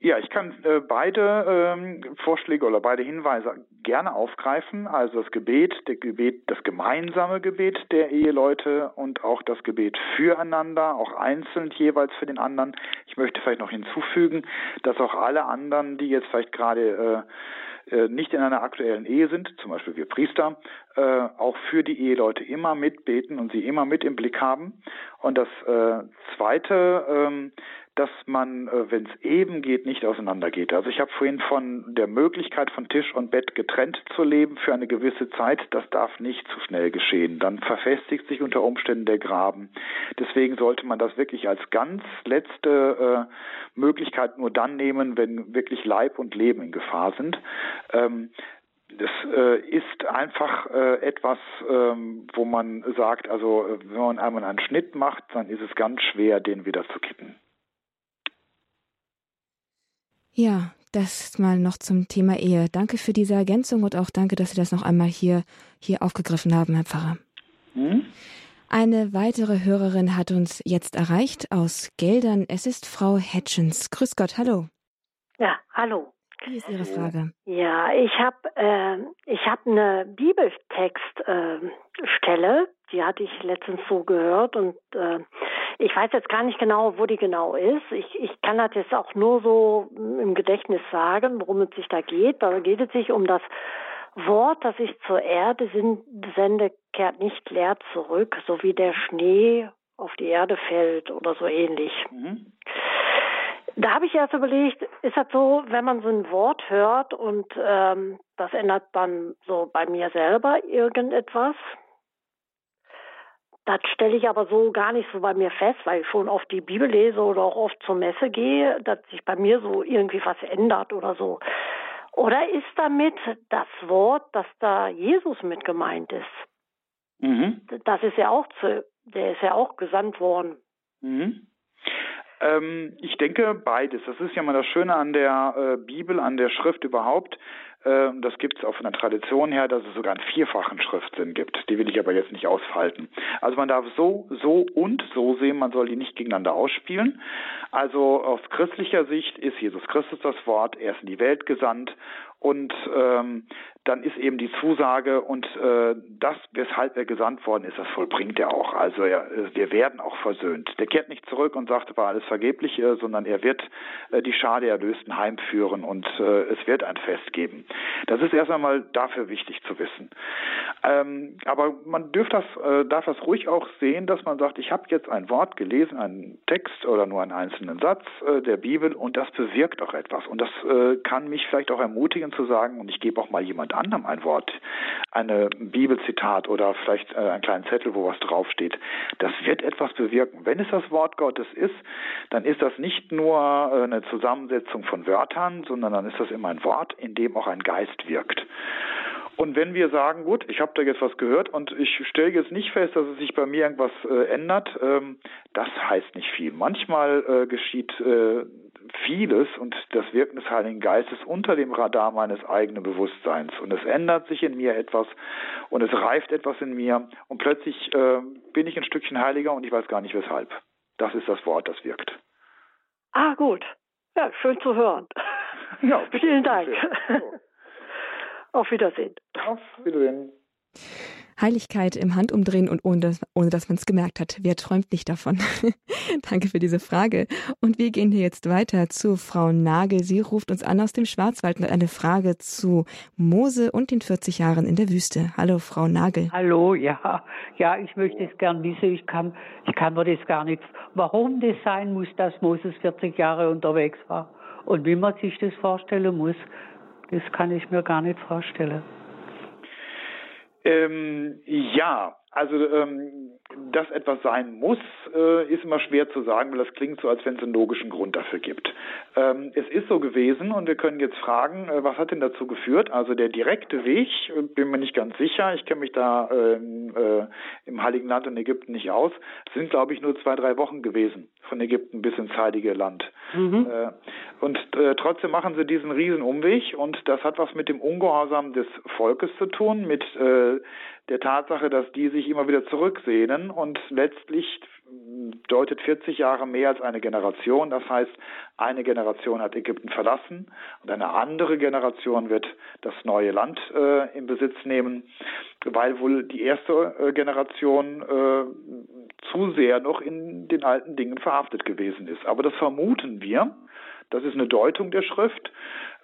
S2: Ja, ich kann äh, beide ähm, Vorschläge oder beide Hinweise gerne aufgreifen. Also das Gebet, der Gebet, das gemeinsame Gebet der Eheleute und auch das Gebet füreinander, auch einzeln jeweils für den anderen. Ich möchte vielleicht noch hinzufügen, dass auch alle anderen, die jetzt vielleicht gerade äh, äh nicht in einer aktuellen Ehe sind, zum Beispiel wir Priester, äh, auch für die Eheleute immer mitbeten und sie immer mit im Blick haben. Und das äh, Zweite, ähm, dass man, äh, wenn es eben geht, nicht auseinandergeht. Also ich habe vorhin von der Möglichkeit von Tisch und Bett getrennt zu leben für eine gewisse Zeit. Das darf nicht zu schnell geschehen. Dann verfestigt sich unter Umständen der Graben. Deswegen sollte man das wirklich als ganz letzte äh, Möglichkeit nur dann nehmen, wenn wirklich Leib und Leben in Gefahr sind. Ähm, das äh, ist einfach äh, etwas, ähm, wo man sagt, also äh, wenn man einmal einen Schnitt macht, dann ist es ganz schwer, den wieder zu kippen.
S1: Ja, das mal noch zum Thema Ehe. Danke für diese Ergänzung und auch danke, dass Sie das noch einmal hier, hier aufgegriffen haben, Herr Pfarrer. Hm? Eine weitere Hörerin hat uns jetzt erreicht aus Geldern. Es ist Frau Hitchens. Grüß Gott, hallo.
S11: Ja, hallo.
S1: Wie ist Ihre Frage?
S11: Ja, ich habe äh, ich hab eine Bibeltextstelle, äh, die hatte ich letztens so gehört und äh, ich weiß jetzt gar nicht genau, wo die genau ist. Ich, ich kann das jetzt auch nur so im Gedächtnis sagen, worum es sich da geht. Da geht es sich um das Wort, das ich zur Erde sende, kehrt nicht leer zurück, so wie der Schnee auf die Erde fällt oder so ähnlich. Mhm. Da habe ich erst überlegt, ist das so, wenn man so ein Wort hört und ähm, das ändert dann so bei mir selber irgendetwas? Das stelle ich aber so gar nicht so bei mir fest, weil ich schon oft die Bibel lese oder auch oft zur Messe gehe, dass sich bei mir so irgendwie was ändert oder so. Oder ist damit das Wort, dass da Jesus mit gemeint ist? Mhm. Das ist ja auch zu, der ist ja auch gesandt worden.
S2: Mhm. Ähm, ich denke beides. Das ist ja mal das Schöne an der äh, Bibel, an der Schrift überhaupt. Ähm, das gibt es auch von der Tradition her, dass es sogar einen vierfachen Schriftsinn gibt. Die will ich aber jetzt nicht ausfalten. Also man darf so, so und so sehen, man soll die nicht gegeneinander ausspielen. Also aus christlicher Sicht ist Jesus Christus das Wort, er ist in die Welt gesandt und ähm, dann ist eben die Zusage und äh, das, weshalb er gesandt worden ist, das vollbringt er auch. Also er, wir werden auch versöhnt. Der kehrt nicht zurück und sagt, war alles vergeblich, äh, sondern er wird äh, die Schade Erlösten heimführen und äh, es wird ein Fest geben. Das ist erst einmal dafür wichtig zu wissen. Ähm, aber man dürft das, äh, darf das ruhig auch sehen, dass man sagt, ich habe jetzt ein Wort gelesen, einen Text oder nur einen einzelnen Satz äh, der Bibel und das bewirkt auch etwas. Und das äh, kann mich vielleicht auch ermutigen zu sagen, und ich gebe auch mal jemand anderem ein Wort, eine Bibelzitat oder vielleicht äh, einen kleinen Zettel, wo was draufsteht. Das wird etwas bewirken. Wenn es das Wort Gottes ist, dann ist das nicht nur äh, eine Zusammensetzung von Wörtern, sondern dann ist das immer ein Wort, in dem auch ein Geist wirkt. Und wenn wir sagen, gut, ich habe da jetzt was gehört und ich stelle jetzt nicht fest, dass es sich bei mir irgendwas äh, ändert, ähm, das heißt nicht viel. Manchmal äh, geschieht äh, vieles und das Wirken des Heiligen Geistes unter dem Radar meines eigenen Bewusstseins. Und es ändert sich in mir etwas und es reift etwas in mir und plötzlich äh, bin ich ein Stückchen heiliger und ich weiß gar nicht weshalb. Das ist das Wort, das wirkt.
S11: Ah, gut. Ja, schön zu hören. Ja, Vielen Dank. Auf Wiedersehen.
S2: Auf Wiedersehen.
S1: Heiligkeit im Handumdrehen und ohne, dass, ohne dass man es gemerkt hat. Wer träumt nicht davon? Danke für diese Frage. Und wir gehen hier jetzt weiter zu Frau Nagel. Sie ruft uns an aus dem Schwarzwald mit einer Frage zu Mose und den 40 Jahren in der Wüste. Hallo, Frau Nagel.
S12: Hallo, ja. Ja, ich möchte es gern wissen. Ich kann, ich kann mir das gar nicht, warum das sein muss, dass Moses 40 Jahre unterwegs war. Und wie man sich das vorstellen muss, das kann ich mir gar nicht vorstellen.
S2: Ähm, ja, also ähm, dass etwas sein muss, äh, ist immer schwer zu sagen, weil das klingt so, als wenn es einen logischen Grund dafür gibt. Ähm, es ist so gewesen und wir können jetzt fragen, äh, was hat denn dazu geführt? Also der direkte Weg, äh, bin mir nicht ganz sicher, ich kenne mich da ähm, äh, im Heiligen Land und Ägypten nicht aus, sind glaube ich nur zwei, drei Wochen gewesen von Ägypten bis ins Heilige Land. Mhm. Äh, und äh, trotzdem machen sie diesen riesen Umweg und das hat was mit dem Ungehorsam des Volkes zu tun, mit der Tatsache, dass die sich immer wieder zurücksehnen und letztlich deutet 40 Jahre mehr als eine Generation. Das heißt, eine Generation hat Ägypten verlassen und eine andere Generation wird das neue Land äh, in Besitz nehmen, weil wohl die erste äh, Generation äh, zu sehr noch in den alten Dingen verhaftet gewesen ist. Aber das vermuten wir. Das ist eine Deutung der Schrift.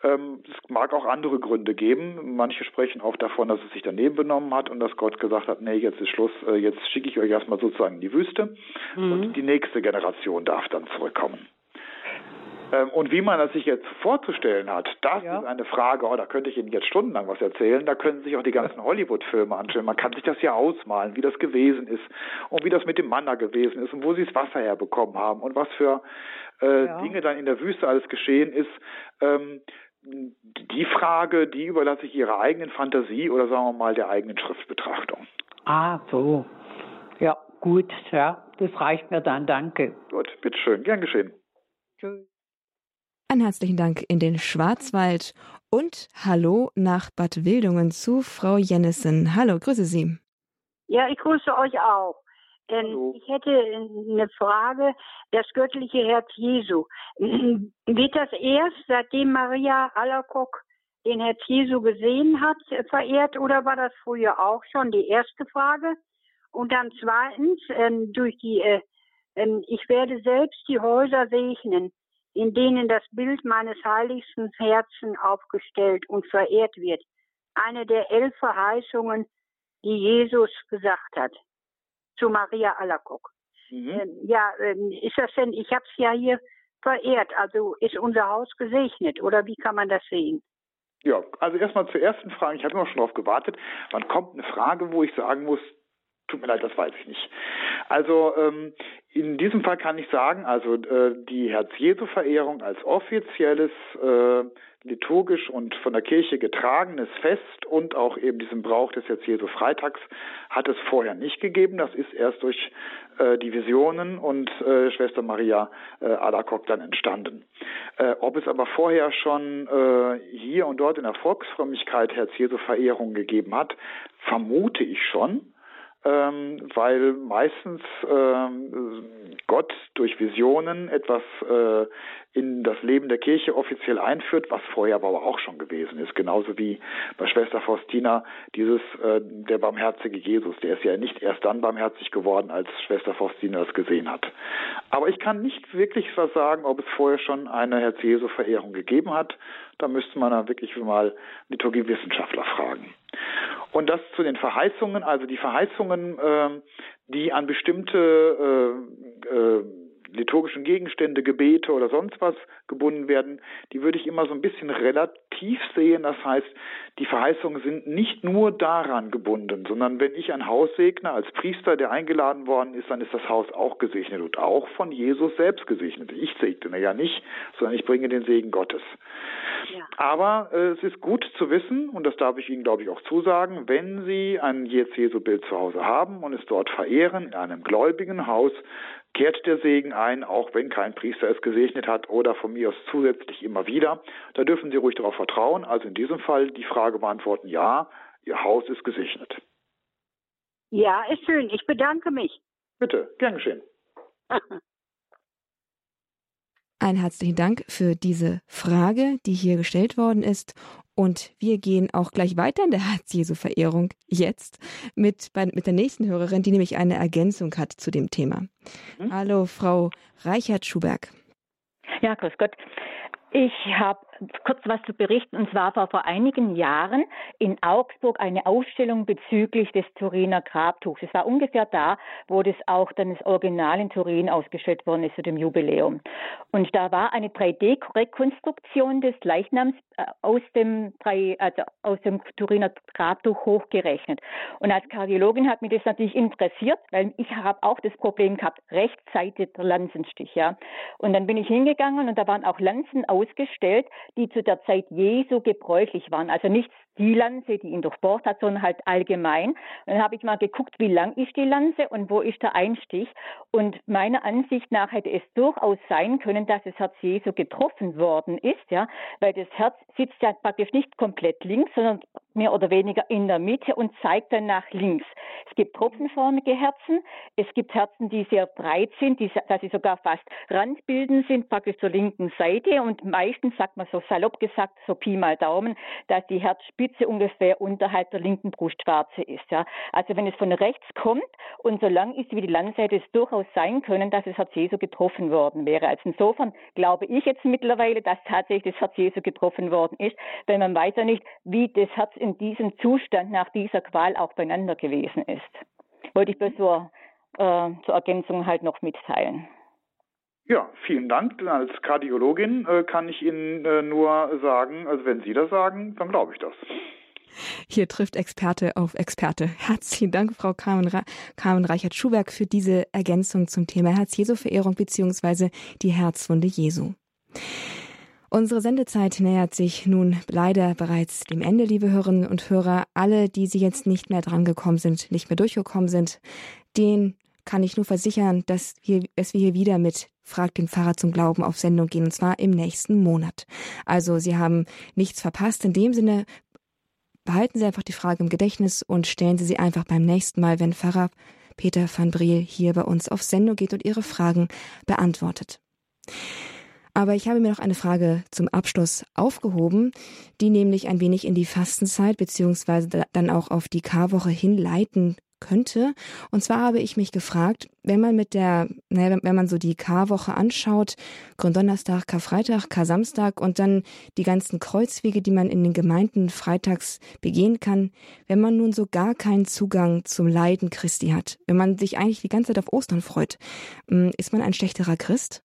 S2: Ähm, es mag auch andere Gründe geben. Manche sprechen auch davon, dass es sich daneben benommen hat und dass Gott gesagt hat, nee, jetzt ist Schluss, äh, jetzt schicke ich euch erstmal sozusagen in die Wüste mhm. und die nächste Generation darf dann zurückkommen. Ähm, und wie man das sich jetzt vorzustellen hat, das ja. ist eine Frage, oh, da könnte ich Ihnen jetzt stundenlang was erzählen, da können sich auch die ganzen Hollywood-Filme anschauen. Man kann sich das ja ausmalen, wie das gewesen ist und wie das mit dem Manna gewesen ist und wo sie das Wasser herbekommen haben und was für äh, ja. Dinge dann in der Wüste alles geschehen ist. Ähm, die Frage, die überlasse ich Ihrer eigenen Fantasie oder sagen wir mal der eigenen Schriftbetrachtung.
S12: Ah, so. Ja, gut, ja, das reicht mir dann, danke.
S2: Gut, bitteschön, gern geschehen.
S1: Tschüss. Einen herzlichen Dank in den Schwarzwald und Hallo nach Bad Wildungen zu Frau Jennissen. Hallo, grüße Sie.
S13: Ja, ich grüße euch auch. Ähm, ich hätte eine Frage. Das göttliche Herz Jesu. Wird das erst, seitdem Maria Alacock den Herz Jesu gesehen hat, verehrt oder war das früher auch schon? Die erste Frage. Und dann zweitens, ähm, durch die, äh, äh, ich werde selbst die Häuser segnen, in denen das Bild meines heiligsten Herzen aufgestellt und verehrt wird. Eine der elf Verheißungen, die Jesus gesagt hat zu Maria Alacock. Mhm. Ähm, ja, ähm, ist das denn, ich habe es ja hier verehrt, also ist unser Haus gesegnet oder wie kann man das sehen?
S2: Ja, also erstmal zur ersten Frage, ich habe immer schon darauf gewartet, wann kommt eine Frage, wo ich sagen muss, tut mir leid, das weiß ich nicht. Also ähm, in diesem Fall kann ich sagen, also äh, die Herz-Jesu-Verehrung als offizielles äh, liturgisch und von der Kirche getragenes Fest und auch eben diesen Brauch des jetzt Jesu Freitags hat es vorher nicht gegeben. Das ist erst durch äh, die Visionen und äh, Schwester Maria äh, Alacock dann entstanden. Äh, ob es aber vorher schon äh, hier und dort in der Volksfrömmigkeit Herz Jesu Verehrung gegeben hat, vermute ich schon ähm, weil meistens ähm, Gott durch Visionen etwas äh, in das Leben der Kirche offiziell einführt, was vorher aber auch schon gewesen ist. Genauso wie bei Schwester Faustina dieses äh, der barmherzige Jesus, der ist ja nicht erst dann barmherzig geworden, als Schwester Faustina es gesehen hat. Aber ich kann nicht wirklich was sagen, ob es vorher schon eine Herz-Jesu-Verehrung gegeben hat. Da müsste man dann wirklich mal Liturgiewissenschaftler fragen. Und das zu den Verheißungen, also die Verheißungen, äh, die an bestimmte äh, äh, liturgischen Gegenstände, Gebete oder sonst was gebunden werden, die würde ich immer so ein bisschen relativ sehen. Das heißt, die Verheißungen sind nicht nur daran gebunden, sondern wenn ich ein Haus segne als Priester, der eingeladen worden ist, dann ist das Haus auch gesegnet und auch von Jesus selbst gesegnet. Ich segne ja nicht, sondern ich bringe den Segen Gottes. Ja. Aber äh, es ist gut zu wissen, und das darf ich Ihnen, glaube ich, auch zusagen, wenn Sie ein Jesu-Bild zu Hause haben und es dort verehren in einem gläubigen Haus, kehrt der Segen ein, auch wenn kein Priester es gesegnet hat oder von mir aus zusätzlich immer wieder. Da dürfen Sie ruhig darauf vertrauen. Also in diesem Fall die Frage beantworten, ja, Ihr Haus ist gesegnet.
S13: Ja, ist schön. Ich bedanke mich.
S2: Bitte, gern geschehen.
S1: Einen herzlichen Dank für diese Frage, die hier gestellt worden ist. Und wir gehen auch gleich weiter in der Herz-Jesu-Verehrung jetzt mit, bei, mit der nächsten Hörerin, die nämlich eine Ergänzung hat zu dem Thema. Mhm. Hallo, Frau Reichert-Schuberg.
S14: Ja, grüß Gott. Ich habe kurz was zu berichten. Und zwar war vor einigen Jahren in Augsburg eine Ausstellung bezüglich des Turiner Grabtuchs. Es war ungefähr da, wo das auch dann das Original in Turin ausgestellt worden ist zu dem Jubiläum. Und da war eine 3D-Rekonstruktion des Leichnams äh, aus dem, also aus dem Turiner Grabtuch hochgerechnet. Und als Kardiologin hat mich das natürlich interessiert, weil ich habe auch das Problem gehabt, Rechtsseite der Lanzenstich. Ja. Und dann bin ich hingegangen und da waren auch Lanzen ausgestellt, die zu der Zeit Jesu gebräuchlich waren. Also nicht die Lanze, die ihn durchbohrt hat, sondern halt allgemein. Und dann habe ich mal geguckt, wie lang ist die Lanze und wo ist der Einstich. Und meiner Ansicht nach hätte es durchaus sein können, dass das Herz Jesu getroffen worden ist, ja, weil das Herz sitzt ja praktisch nicht komplett links, sondern mehr oder weniger in der Mitte und zeigt dann nach links. Es gibt tropfenförmige Herzen, es gibt Herzen, die sehr breit sind, die, dass sie sogar fast randbildend sind, praktisch zur linken Seite und meistens sagt man so salopp gesagt, so Pi mal Daumen, dass die Herzspitze ungefähr unterhalb der linken Brustwarze ist. Ja. Also wenn es von rechts kommt und so lang ist wie die Landseite, es durchaus sein können, dass das Herz Jesu getroffen worden wäre. Also insofern glaube ich jetzt mittlerweile, dass tatsächlich das Herz Jesu getroffen worden ist, weil man weiß ja nicht, wie das Herz in diesem Zustand nach dieser Qual auch beieinander gewesen ist. Wollte ich bloß so äh, zur Ergänzung halt noch mitteilen.
S2: Ja, vielen Dank. Als Kardiologin äh, kann ich Ihnen äh, nur sagen, also wenn Sie das sagen, dann glaube ich das.
S1: Hier trifft Experte auf Experte. Herzlichen Dank, Frau Carmen, Carmen Reichert-Schuberg, für diese Ergänzung zum Thema Herz-Jesu-Verehrung bzw. die Herzwunde Jesu. Unsere Sendezeit nähert sich nun leider bereits dem Ende, liebe Hörerinnen und Hörer. Alle, die Sie jetzt nicht mehr drangekommen sind, nicht mehr durchgekommen sind, den kann ich nur versichern, dass wir, dass wir hier wieder mit Frag den Pfarrer zum Glauben auf Sendung gehen, und zwar im nächsten Monat. Also Sie haben nichts verpasst. In dem Sinne, behalten Sie einfach die Frage im Gedächtnis und stellen Sie sie einfach beim nächsten Mal, wenn Pfarrer Peter van Briel hier bei uns auf Sendung geht und Ihre Fragen beantwortet. Aber ich habe mir noch eine Frage zum Abschluss aufgehoben, die nämlich ein wenig in die Fastenzeit beziehungsweise dann auch auf die Karwoche hinleiten könnte. Und zwar habe ich mich gefragt, wenn man mit der, naja, wenn man so die Karwoche anschaut, Gründonnerstag, Karfreitag, Kar-Samstag und dann die ganzen Kreuzwege, die man in den Gemeinden freitags begehen kann, wenn man nun so gar keinen Zugang zum Leiden Christi hat, wenn man sich eigentlich die ganze Zeit auf Ostern freut, hm, ist man ein schlechterer Christ?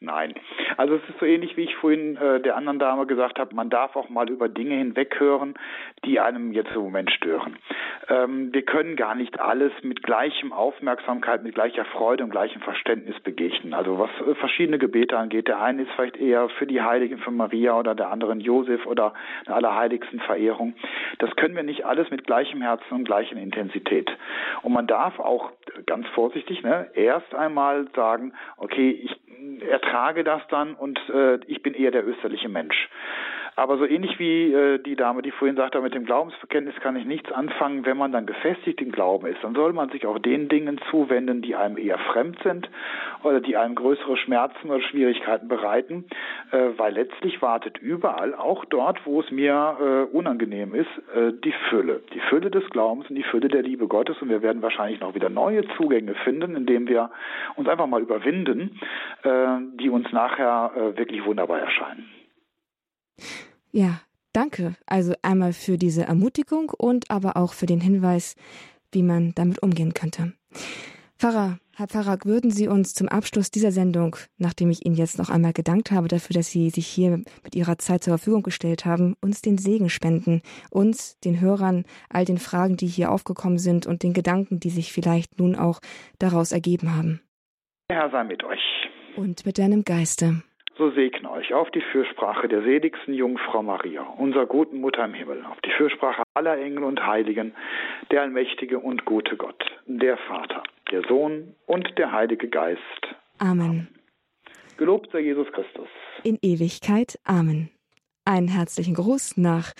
S2: Nein. Also es ist so ähnlich, wie ich vorhin äh, der anderen Dame gesagt habe, man darf auch mal über Dinge hinweghören, die einem jetzt im Moment stören. Ähm, wir können gar nicht alles mit gleichem Aufmerksamkeit, mit gleicher Freude und gleichem Verständnis begegnen. Also was äh, verschiedene Gebete angeht, der eine ist vielleicht eher für die Heiligen von Maria oder der anderen Josef oder der Allerheiligsten Verehrung. Das können wir nicht alles mit gleichem Herzen und gleicher Intensität. Und man darf auch ganz vorsichtig ne, erst einmal sagen, okay, ich ertrage das dann und äh, ich bin eher der österliche Mensch. Aber so ähnlich wie äh, die Dame, die vorhin sagte, mit dem Glaubensbekenntnis kann ich nichts anfangen, wenn man dann gefestigt im Glauben ist, dann soll man sich auch den Dingen zuwenden, die einem eher fremd sind oder die einem größere Schmerzen oder Schwierigkeiten bereiten, äh, weil letztlich wartet überall, auch dort, wo es mir äh, unangenehm ist, äh, die Fülle. Die Fülle des Glaubens und die Fülle der Liebe Gottes und wir werden wahrscheinlich noch wieder neue Zugänge finden, indem wir uns einfach mal überwinden, äh, die uns nachher äh, wirklich wunderbar erscheinen.
S1: Ja, danke. Also einmal für diese Ermutigung und aber auch für den Hinweis, wie man damit umgehen könnte. Pfarrer, Herr Pfarrer, würden Sie uns zum Abschluss dieser Sendung, nachdem ich Ihnen jetzt noch einmal gedankt habe dafür, dass Sie sich hier mit Ihrer Zeit zur Verfügung gestellt haben, uns den Segen spenden, uns, den Hörern, all den Fragen, die hier aufgekommen sind und den Gedanken, die sich vielleicht nun auch daraus ergeben haben.
S2: Der Herr sei mit euch.
S1: Und mit deinem Geiste
S2: so segne euch auf die Fürsprache der seligsten Jungfrau Maria, unserer guten Mutter im Himmel, auf die Fürsprache aller Engel und Heiligen, der allmächtige und gute Gott, der Vater, der Sohn und der Heilige Geist.
S1: Amen.
S2: Gelobt sei Jesus Christus.
S1: In Ewigkeit. Amen. Einen herzlichen Gruß nach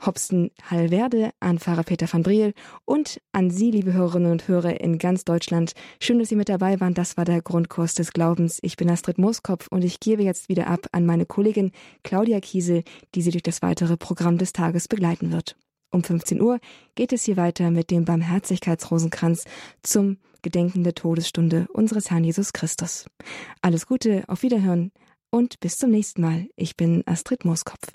S1: Hobsten Hallwerde, an Pfarrer Peter van Briel und an Sie, liebe Hörerinnen und Hörer in ganz Deutschland. Schön, dass Sie mit dabei waren. Das war der Grundkurs des Glaubens. Ich bin Astrid Mooskopf und ich gebe jetzt wieder ab an meine Kollegin Claudia Kiesel, die Sie durch das weitere Programm des Tages begleiten wird. Um 15 Uhr geht es hier weiter mit dem Barmherzigkeitsrosenkranz zum Gedenken der Todesstunde unseres Herrn Jesus Christus. Alles Gute, auf Wiederhören und bis zum nächsten Mal. Ich bin Astrid Mooskopf.